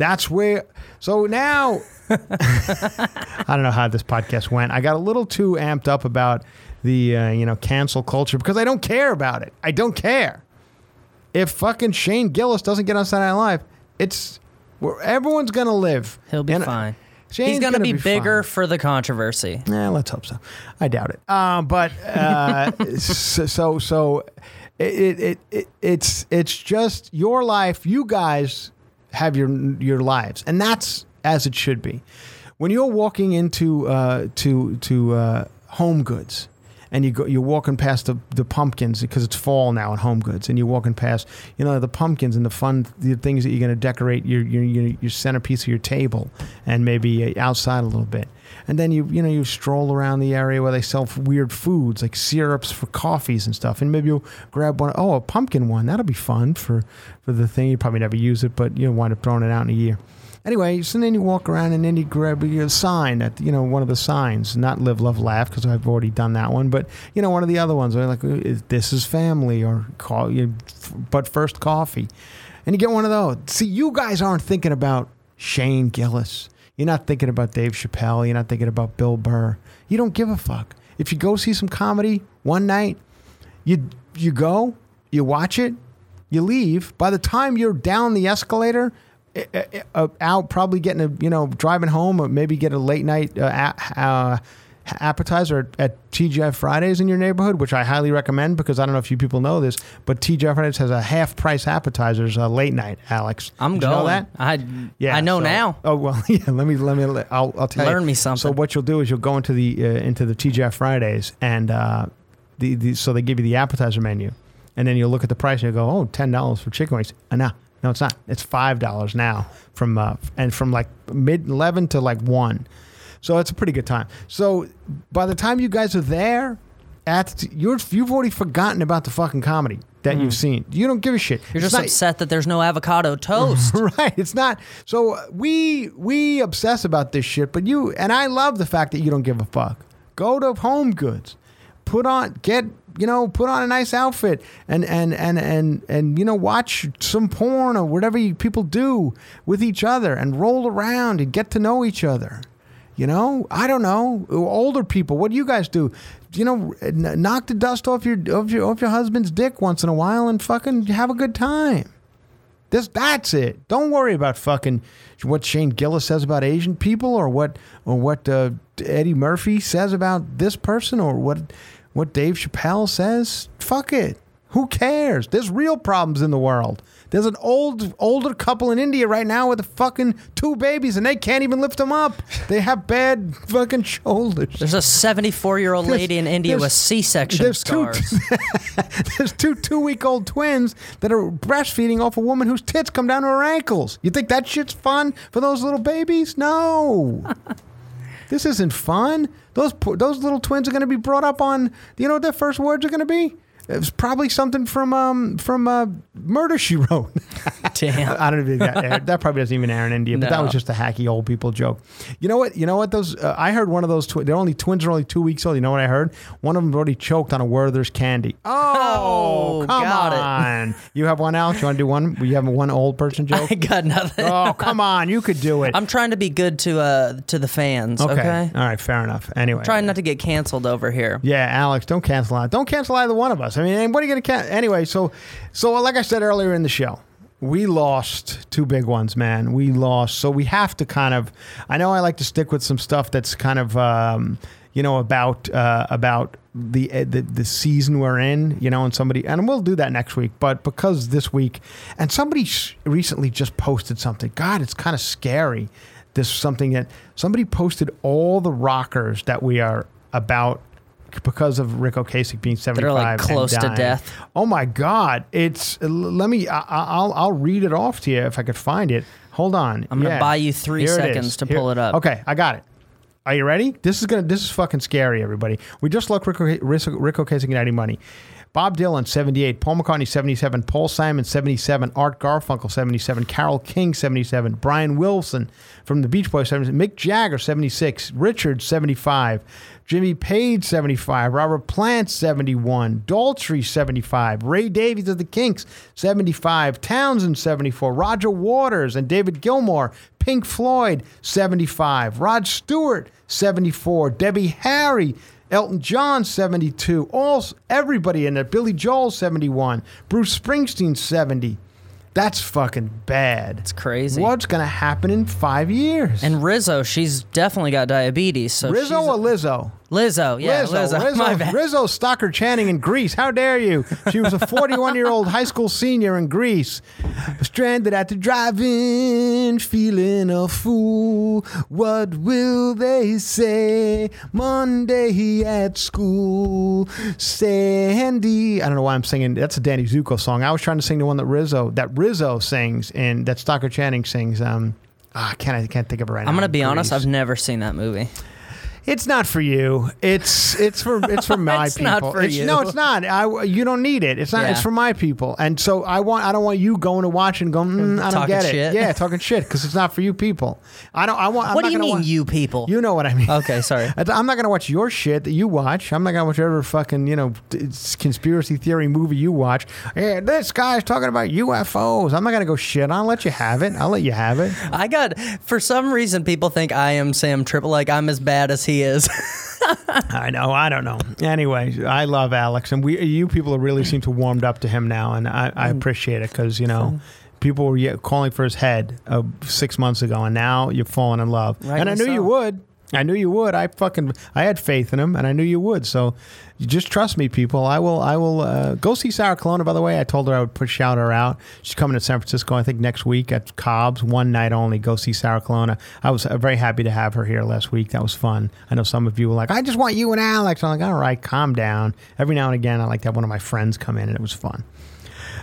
A: That's where. So now, I don't know how this podcast went. I got a little too amped up about the uh, you know cancel culture because I don't care about it. I don't care. If fucking Shane Gillis doesn't get on Saturday Night Live, it's where everyone's gonna live.
C: He'll be
A: And
C: fine.
A: Shane's
C: He's gonna, be,
A: fine.
C: bigger for the controversy.
A: Yeah, let's hope so. I doubt it. Um, but uh, so so, so it, it it it's it's just your life. You guys have your your lives, and that's as it should be. When you're walking into uh, to to uh, Home Goods. And you go, you're walking past the, the pumpkins because it's fall now in Home Goods, and you're walking past, you know, the pumpkins and the fun, the things that you're going to decorate your, your your your centerpiece of your table, and maybe uh, outside a little bit. And then you you know you stroll around the area where they sell weird foods like syrups for coffees and stuff, and maybe you'll grab one. Oh, a pumpkin one that'll be fun for for the thing. You probably never use it, but you know wind up throwing it out in a year. Anyway, so then you walk around and then you grab a sign at you know one of the signs, not live, love, laugh because I've already done that one, but you know one of the other ones like uh, this is family or call you, but first coffee, and you get one of those. See, you guys aren't thinking about Shane Gillis. You're not thinking about Dave Chappelle. You're not thinking about Bill Burr. You don't give a fuck. If you go see some comedy one night, you you go, you watch it, you leave. By the time you're down the escalator, eh, eh, uh, out probably getting a you know driving home or maybe get a late night uh, uh, appetizer at, at TGI Fridays in your neighborhood, which I highly recommend because I don't know if you people know this, but TGI Fridays has a half price appetizers uh, late night. Alex,
C: I'm
A: Did you
C: going.
A: know that?
C: I I know
A: so-
C: now.
A: Oh well, yeah. Let me let me. I'll, I'll tell you.
C: Learn me something.
A: So what you'll do is you'll go into the uh, into the TGI Fridays and uh, the, the so they give you the appetizer menu, and then you'll look at the price and you go, oh, ten dollars for chicken wings. Uh, no, no, it's not. It's five dollars now from uh, and from like mid eleven to like one. So it's a pretty good time. So by the time you guys are there, at you're you've already forgotten about the fucking comedy that you've mm. seen. You don't give a shit.
C: You're
A: It's
C: just
A: not-
C: upset that there's no avocado toast.
A: right. It's not. So we we obsess about this shit, but you and I love the fact that you don't give a fuck. Go to Home Goods, put on get you know put on a nice outfit and and and and and you know watch some porn or whatever you, people do with each other and roll around and get to know each other. You know, I don't know. Older people, what do you guys do? You know, knock the dust off your off your off your husband's dick once in a while and fucking have a good time. This that's it. Don't worry about fucking what Shane Gillis says about Asian people or what or what uh, Eddie Murphy says about this person or what what Dave Chappelle says. Fuck it. Who cares? There's real problems in the world. There's an old older couple in India right now with a fucking two babies and they can't even lift them up. They have bad fucking shoulders.
C: There's a 74 year old lady in India with C-section
A: there's two-
C: scars.
A: There's two two week old twins that are breastfeeding off a woman whose tits come down to her ankles. You think that shit's fun for those little babies? No. this isn't fun. Those those little twins are going to be brought up on. Do you know what their first words are going to be? It's probably something from um from uh, Murder She Wrote.
C: Damn.
A: I don't know if that aired. that probably doesn't even air in India, but that was just a hacky old people joke. You know what? You know what? Those uh, I heard one of those. Twi- they're only twins are only two weeks old. You know what I heard? One of them already choked on a Werther's candy. Oh,
C: Oh,
A: come
C: it.
A: on! You have one out. You want to do one? You have one old person joke.
C: I got nothing.
A: oh, come on! You could do it.
C: I'm trying to be good to uh to the fans. Okay.
A: okay. All right. Fair enough. Anyway.
C: Trying not to get canceled over here.
A: Yeah, Alex, don't cancel out. Don't cancel either one of us. I mean, what are you going to cancel? Anyway, so, so like I said earlier in the show, we lost two big ones, man. We lost. So we have to kind of, I know I like to stick with some stuff that's kind of, um, you know, about, uh, about the, uh, the, the season we're in, you know, and somebody, and we'll do that next week. But because this week, and somebody recently just posted something, God, it's kind of scary. This something that somebody posted all the rockers that we are about because of Ric Ocasek being 75
C: like, close to death.
A: Oh my God! It's let me. I, I- I'll I'll read it off to you if I could find it. Hold on.
C: I'm gonna
A: Yeah.
C: buy you three
A: Here
C: seconds to
A: Here-
C: pull it up.
A: Okay, I got it. Are you ready? This is gonna. This is fucking scary, everybody. We just looked Rick, Rick, Ric Ocasek and Eddie Money. Bob Dylan, 78. Paul McCartney, 77. Paul Simon, 77. Art Garfunkel, 77. Carole King, 77. Brian Wilson from the Beach Boys, 77. Mick Jagger, 76. Richard, 75. Jimmy Page, 75. Robert Plant, 71. Daltrey, 75. Ray Davies of the Kinks, 75. Townshend, 74. Roger Waters and David Gilmour, Pink Floyd, 75. Rod Stewart, 74. Debbie Harry, Elton John, 72. All everybody in there. Billy Joel, 71. Bruce Springsteen, 70. That's fucking bad. It's
C: crazy.
A: What's gonna happen in five years?
C: And Rizzo, she's definitely got diabetes. So
A: Rizzo or Lizzo?
C: Lizzo, yeah,
A: Rizzo,
C: Lizzo.
A: Rizzo,
C: My bad.
A: Rizzo Stockard Channing in Grease. How dare you? She was a 41 year old high school senior in Grease, stranded at the drive-in, feeling a fool. What will they say Monday at school? Sandy, I don't know why I'm singing. That's a Danny Zuko song. I was trying to sing the one that Rizzo, that Rizzo sings, and that Stockard Channing sings. Um, ah, I can't I can't think of it right now.
C: I'm gonna be honest. I've never seen that movie.
A: It's not for you. It's it's for it's for my
C: It's
A: people.
C: not for
A: It's-
C: you.
A: No, it's not. I you don't need it. It's not. It's for my people. And so I want. I don't want you going to watch and going. Mm, I don't
C: Talking
A: get it.
C: shit.
A: Yeah, talking shit because it's not for you people. I don't. I want. I'm
C: what do you mean, you people?
A: You know what I mean.
C: Okay, sorry.
A: I'm not going to watch your shit that you watch. I'm not going to watch whatever fucking, you know, it's conspiracy theory movie you watch. Yeah, this guy's talking about UFOs. I'm not going to go shit. I'll let you have it. I'll let you have it.
C: I got for some reason people think I am Sam Tripoli. Like I'm as bad as he is.
A: I know. I don't know. Anyway, I love Alex, and we you people really seem to warmed up to him now, and I, I appreciate it because you know. People were calling for his head uh, six months ago, and now you're falling in love. and I knew you would. I knew you would. I fucking I had faith in him, and I knew you would. So, just trust me, people. I will. I will uh, go see Sarah Colonna. By the way, I told her I would push shout her out. She's coming to San Francisco. I think next week at Cobb's, one night only. Go see Sarah Colonna. I was uh, very happy to have her here last week. That was fun. I know some of you were like, I just want you and Alex. I'm like, all right, calm down. Every now and again, I like to have one of my friends come in, and it was fun.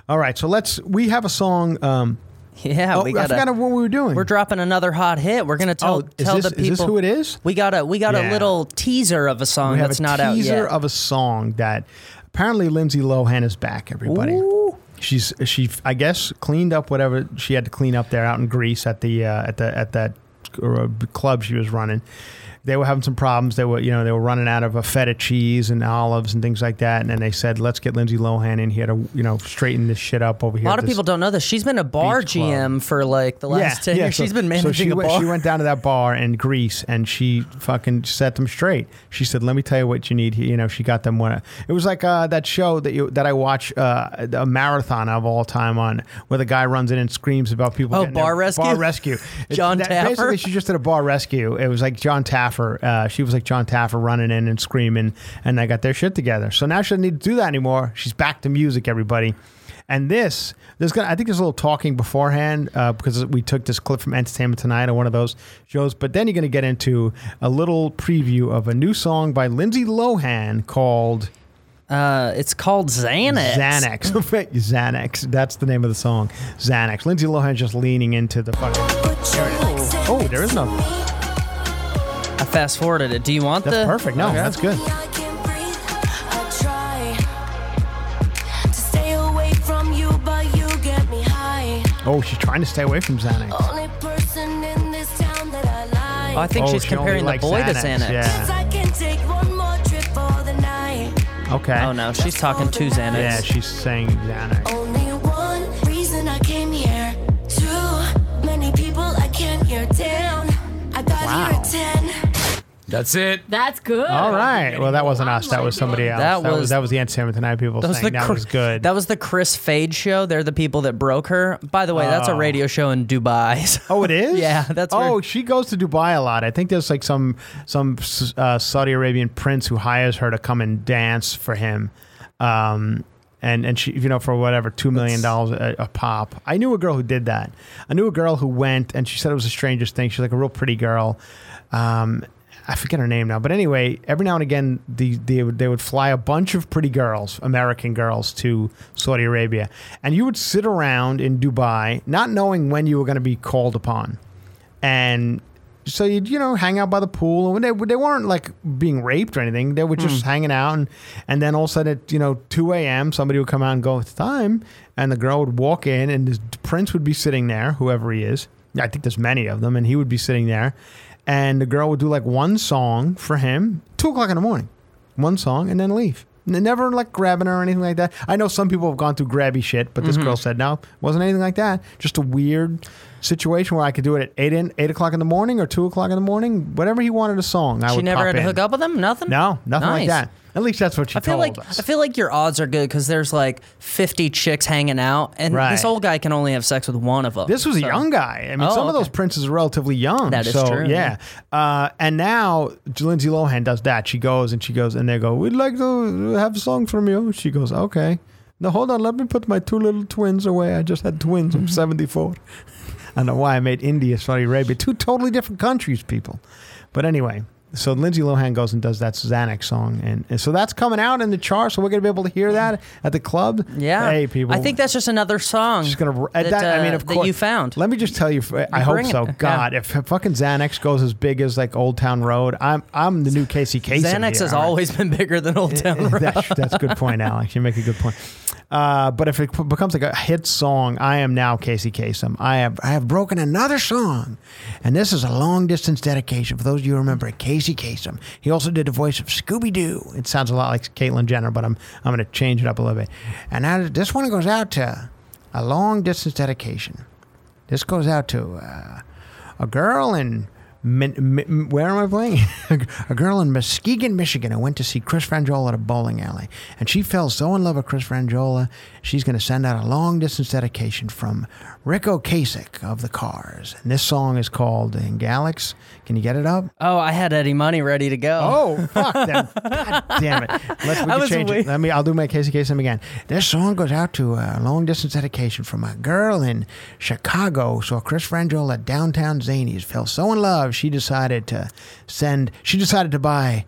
A: All right, so let's. We have a song. Um,
C: Yeah,
A: oh,
C: we
A: I
C: got.
A: forgot what we were doing.
C: We're dropping another hot hit. We're gonna tell
A: Oh,
C: tell
A: this-
C: the
A: is this
C: people
A: who it is?
C: We got a we got
A: Yeah.
C: a little teaser of a song
A: we have
C: that's
A: a
C: not out yet.
A: teaser of a song that apparently Lindsay Lohan is back. Everybody, she's she I guess cleaned up whatever she had to clean up there out in Greece at the uh, at the at that uh, club she was running. They were having some problems. They were, you know, they were running out of a feta cheese and olives and things like that. And then they said, "Let's get Lindsay Lohan in here to, you know, straighten this shit up over here."
C: a lot of people don't know this. She's been a bar GM for like the last ten years.
A: so-
C: She's been
A: so
C: managing
A: she
C: a
A: went,
C: bar.
A: She went down to that bar in Greece and she fucking set them straight. She said, "Let me tell you what you need." here." You know, she got them one. It was like uh, that show that you that I watch uh, a marathon of all time on, where the guy runs in and screams about people.
C: Oh, Bar Rescue?
A: Bar rescue.
C: John
A: that-
C: Taffer?
A: Basically, she just did a bar rescue. It was like John Taffer. Uh, she was like John Taffer running in and screaming, and I got their shit together. So now she doesn't need to do that anymore. She's back to music, everybody. And this, there's gonna, I think there's a little talking beforehand uh, because we took this clip from Entertainment Tonight on one of those shows. But then you're gonna get into a little preview of a new song by Lindsay Lohan called
C: uh, it's called Xanax.
A: Xanax. Xanax. That's the name of the song. Xanax. Lindsay Lohan just leaning into the fucking. Oh, there is no.
C: I fast forwarded it. Do you want
A: That's
C: the?
A: perfect. No,
C: Okay.
A: that's good.
B: Stay away from you, but you get me high.
A: Oh, she's trying to stay away from Xanax.
B: Only person in this town that I like.
C: Oh, I think
A: Oh,
C: she's
A: she
C: comparing the
A: likes
C: boy to
A: Xanax,
C: Xanax.
A: yeah.
B: If I can take one more trip for the night.
A: Okay.
C: Oh no, she's talking to Xanax.
A: Yeah, she's saying Xanax.
F: That's it.
G: That's good.
A: All right. Well, that wasn't us. That was somebody else.
C: That
A: That, was,
C: was-
A: that was the Entertainment Tonight people
C: That was,
A: saying
C: the
A: that
C: Chris-
A: was good.
C: That was the Chris Fade show. They're the people that broke her. By the way, that's a
A: Oh.
C: radio show in Dubai. So-
A: Oh, it is.
C: Yeah, that's
A: Oh,
C: where-
A: she goes to Dubai a lot. I think there's like some some uh, Saudi Arabian prince who hires her to come and dance for him, um, and and she you know for whatever two million dollars a, a pop. I knew a girl who did that. I knew a girl who went, and she said it was the strangest thing. She's like a real pretty girl. Um, I forget her name now, but anyway, every now and again, the, they would they would fly a bunch of pretty girls, American girls, to Saudi Arabia, and you would sit around in Dubai, not knowing when you were going to be called upon, and so you'd you know hang out by the pool, and they they weren't like being raped or anything. They were just hmm. hanging out, and and then all of a sudden at you know two a.m. somebody would come out and go, "It's time," and the girl would walk in, and the prince would be sitting there, whoever he is. I think there's many of them, and he would be sitting there, and the girl would do like one song for him, two o'clock in the morning, one song, and then leave. N- Never like grabbing her or anything like that. I know some people have gone through grabby shit, but this
C: Mm-hmm.
A: girl said no, wasn't anything like that. Just a weird situation where I could do it at eight in eight o'clock in the morning or two o'clock in the morning, whatever he wanted a song. I
C: she
A: would
C: never
A: pop
C: had to
A: in.
C: hook up with him. Nothing.
A: No, nothing like
C: Nice.
A: that. At least that's what she
C: I feel
A: told
C: like
A: us.
C: I feel like your odds are good because there's like 50 chicks hanging out, and
A: Right.
C: this old guy can only have sex with one of them.
A: This was a young guy. I mean,
C: Oh,
A: some of
C: okay.
A: those princes are relatively young.
C: That is
A: so,
C: true,
A: Yeah. Uh, and now Lindsay Lohan does that. She goes and she goes, and they go, "We'd like to have a song from you." She goes, "Okay." No, hold on. Let me put my two little twins away. I just had twins. I'm 74. I don't know why I made India, Saudi Arabia, two totally different countries, people. But anyway, so Lindsay Lohan goes and does that Xanax song, and, and so that's coming out in the chart. So we're gonna be able to hear that at the club.
C: Yeah.
A: Hey, people.
C: I think that's just another song.
A: She's gonna.
C: that,
A: that, I mean,
C: uh,
A: of
C: that
A: course,
C: you found.
A: Let me just tell you. I hope
C: bring it.
A: so.
C: Yeah.
A: God, if fucking Xanax goes as big as like Old Town Road, I'm I'm the new Casey Kasem.
C: Xanax
A: here,
C: has
A: right?
C: always been bigger than Old Town Road.
A: that's, that's a good point, Alex. You make a good point. Uh, but if it becomes like a hit song, I am now Casey Kasem. I have I have broken another song, and this is a long distance dedication for those of you who remember. Casey Kasem. He also did the voice of Scooby Doo. It sounds a lot like Caitlyn Jenner, but I'm I'm going to change it up a little bit. And this one goes out to a long distance dedication. This goes out to uh, a girl in Min, min, where am I playing? a girl in Muskegon, Michigan, who went to see Chris Franjola at a bowling alley, and she fell so in love with Chris Franjola, she's going to send out a long distance dedication from Ric Ocasek of the Cars, and this song is called "In Galax." Can you get it up?
C: Oh, I had Eddie Money ready to go.
A: Oh, fuck them. God damn it. Let's we can change
C: wait-
A: it. Let me I'll do my Casey Kasem again. This song goes out to a long distance dedication from a girl in Chicago. Saw Chris Franjola at downtown Zanies. Fell so in love she decided to send she decided to buy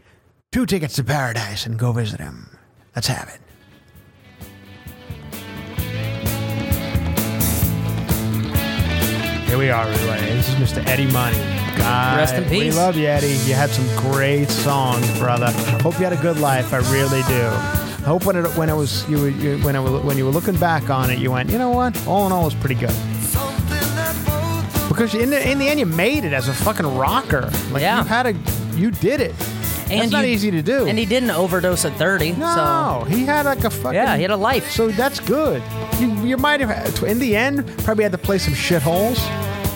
A: two tickets to paradise and go visit him. Let's have it. Here we are, everybody. This is Mr. Eddie Money. God,
C: Rest in
A: We love you, Eddie. You had some great songs, brother. Hope you had a good life. I really do. I hope when it when it was you, were- you when it when you were looking back on it, you went, you know what? All in all, it's pretty good. Because in the in the end, you made it as a fucking rocker. Like
C: Yeah.
A: you had a, you did it. That's
C: And
A: not
C: you-
A: easy to do.
C: And he didn't overdose at 30.
A: No, he had like a fucking.
C: Yeah, he had a life.
A: So that's good. You, you might have, in the end, probably had to play some shitholes.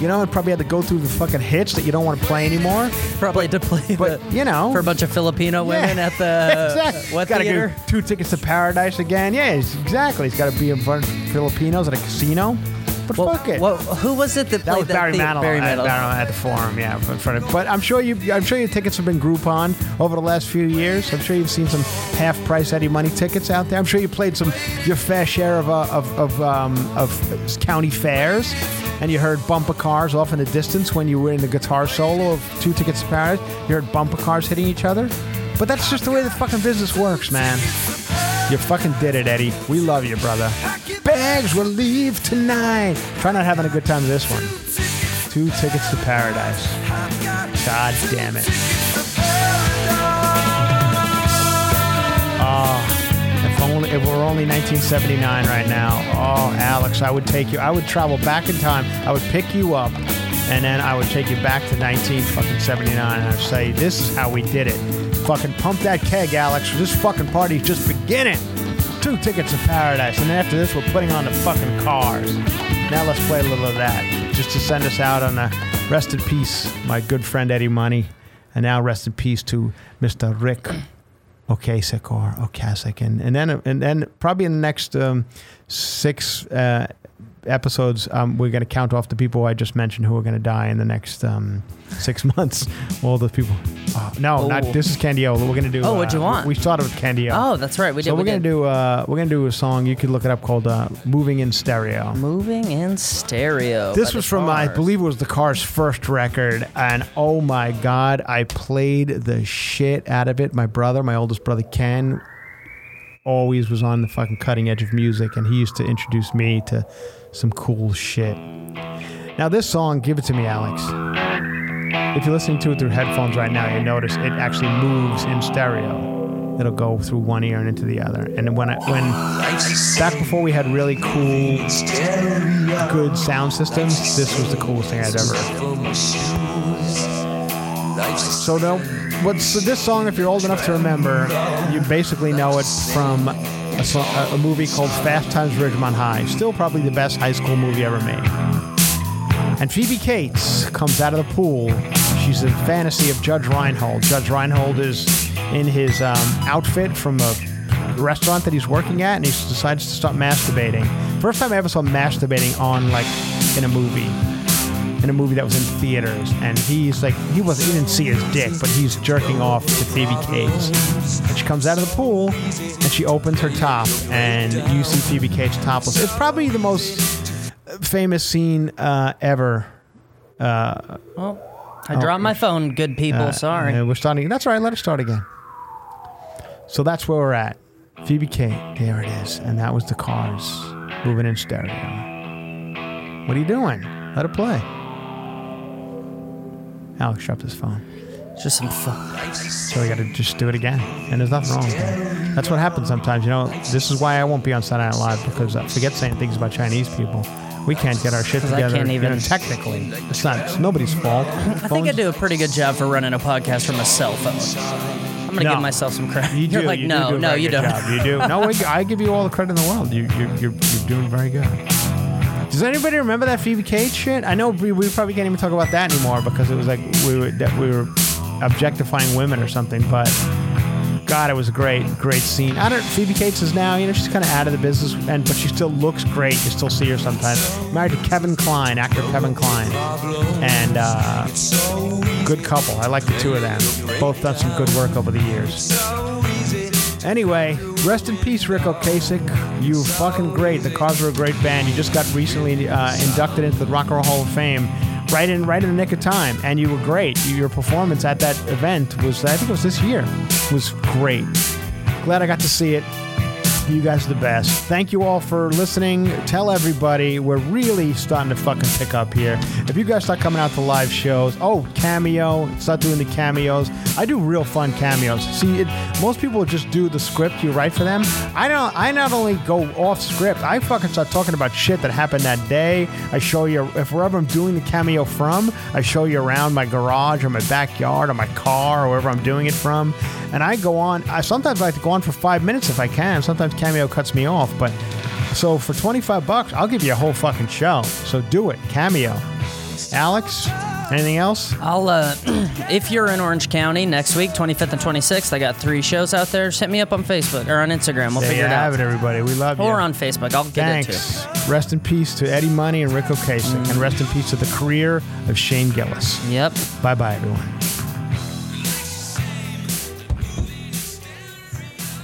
A: You know, and probably had to go through the fucking hits that you don't want to play anymore.
C: So probably to play
A: But
C: the,
A: you know,
C: for a bunch of Filipino women at the
A: exactly.
C: what
A: Got to
C: theater?
A: get two tickets to paradise again. Yeah, it's- exactly. He's got to be in front of Filipinos at a casino. But
C: Well,
A: fuck it.
C: well, who was it that
A: that
C: played
A: was Barry
C: thea-
A: Manilow,
C: Barry
A: at,
C: Manilow.
A: Barry at the forum, yeah, in front of. But I'm sure you, I'm sure your tickets have been Groupon over the last few years. I'm sure you've seen some half price Eddie Money tickets out there. I'm sure you played some your fair share of uh, of of, um, of county fairs, and you heard bumper cars off in the distance when you were in the guitar solo of Two Tickets to Paradise. You heard bumper cars hitting each other. But that's just the way the fucking business works, man. You fucking did it, Eddie. We love you, brother. Will leave tonight. Try not having a good time with this one. Two tickets to paradise. God damn it. Oh, if only if we're only 1979 right now. Oh, Alex, I would take you. I would travel back in time. I would pick you up, and then I would take you back to 19 fucking 79, and I'd say, "This is how we did it." Fucking pump that keg, Alex. This fucking party's just beginning. Two tickets to paradise, and after this, we're putting on the fucking cars. Now let's play a little of that, just to send us out on a rest in peace, my good friend Eddie Money, and now rest in peace to Mr. Ric Ocasek or Ocasek, and and then and then probably in the next um, six uh, episodes, um, we're going to count off the people I just mentioned who are going to die in the next um, six months. All those people. Oh, no, not
C: Oh.
A: this is Candiola. We're going to do.
C: Oh, what'd you
A: uh,
C: want?
A: We started with Candiola.
C: Oh, that's right. We did.
A: so
C: we
A: we're gonna do uh, we're gonna do a song. You could look it up called uh, "Moving in Stereo."
C: Moving in stereo.
A: This was
C: the
A: from I believe it was the Cars' first record, and oh my god, I played the shit out of it. My brother, my oldest brother Ken, always was on the fucking cutting edge of music, and he used to introduce me to some cool shit. Now this song, "Give It to Me, Alex." If you're listening to it through headphones right now, you notice it actually moves in stereo. It'll go through one ear and into the other. And when I, when back before we had really cool, good sound systems, this was the coolest thing I'd ever. So so this song? If you're old enough to remember, you basically know it from a, a- movie called Fast Times Ridgemont High. Still probably the best high school movie ever made. And Phoebe Cates comes out of the pool. She's a fantasy of Judge Reinhold. Judge Reinhold is in his um, outfit from a restaurant that he's working at, and he decides to start masturbating. First time I ever saw masturbating on like in a movie, in a movie that was in theaters. And he's like, he wasn't, he didn't see his dick, but he's jerking off to Phoebe Cates. And she comes out of the pool, and she opens her top, and you see Phoebe Cates topless. It's probably the most famous scene uh, ever. Uh,
C: Well, I dropped my phone. Good people.
A: uh,
C: Sorry.
A: we're starting. That's all right. Let us start again. So that's where we're at. Phoebe Kate, there it is, and that was the cars moving in stereo. What are you doing? Let it play. Alex dropped his phone,
C: Just some fun.
A: so we got to just do it again. And there's nothing wrong with that. That's what happens sometimes. You know, this is why I won't be on Saturday Night Live because I forget saying things about Chinese people. We can't get our shit
C: 'Cause I
A: together.
C: can't
A: you know,
C: even-
A: technically, it's not. It's nobody's fault.
C: I think I do a pretty good job for running a podcast from a cell phone. I'm gonna
A: No.
C: give myself some credit.
A: You
C: You're
A: do.
C: like,
A: you
C: no,
A: do a
C: no,
A: very
C: you
A: good
C: don't.
A: Job. You do. No, I- I give you all the credit in the world. You, you, you're, you're doing very good. Does anybody remember that Phoebe Cates shit? I know we, we probably can't even talk about that anymore because it was like we were we were objectifying women or something. But God, it was a great, great scene. I don't. Phoebe Cates is now, you know, she's kind of out of the business, and but she still looks great. You still see her sometimes. Married to Kevin Kline, actor Kevin Kline, and uh, good couple. I like the two of them. Both done some good work over the years. Anyway, rest in peace, Ric Ocasek. You fucking great. The Cars were a great band. You just got recently uh, inducted into the Rock and Roll Hall of Fame, right in right in the nick of time, and you were great. Your performance at that event was, I think it was this year, was great. Glad I got to see it. You guys are the best. Thank you all for listening. Tell everybody we're really starting to fucking pick up here. If you guys start coming out to live shows, oh cameo, start doing the cameos. I do real fun cameos. See, it, most people just do the script you write for them. I don't. I not only go off script. I fucking start talking about shit that happened that day. I show you if wherever I'm doing the cameo from. I show you around my garage or my backyard or my car or wherever I'm doing it from. And I go on. I sometimes I like to go on for five minutes if I can. Sometimes cameo cuts me off, but so for 25 bucks, I'll give you a whole fucking show. So do it, cameo. Alex, anything else?
C: I'll, uh, if you're in Orange County next week, 25th and 26th, I got three shows out there. Just hit me up on Facebook or on Instagram. We'll
A: there
C: figure
A: you
C: it out.
A: have it, everybody. We love you.
C: Or on Facebook. I'll get it too.
A: Thanks. Rest in peace to Eddie Money and Ric Ocasek, and rest in peace to the career of Shane Gillis.
C: Yep.
A: Bye bye, everyone.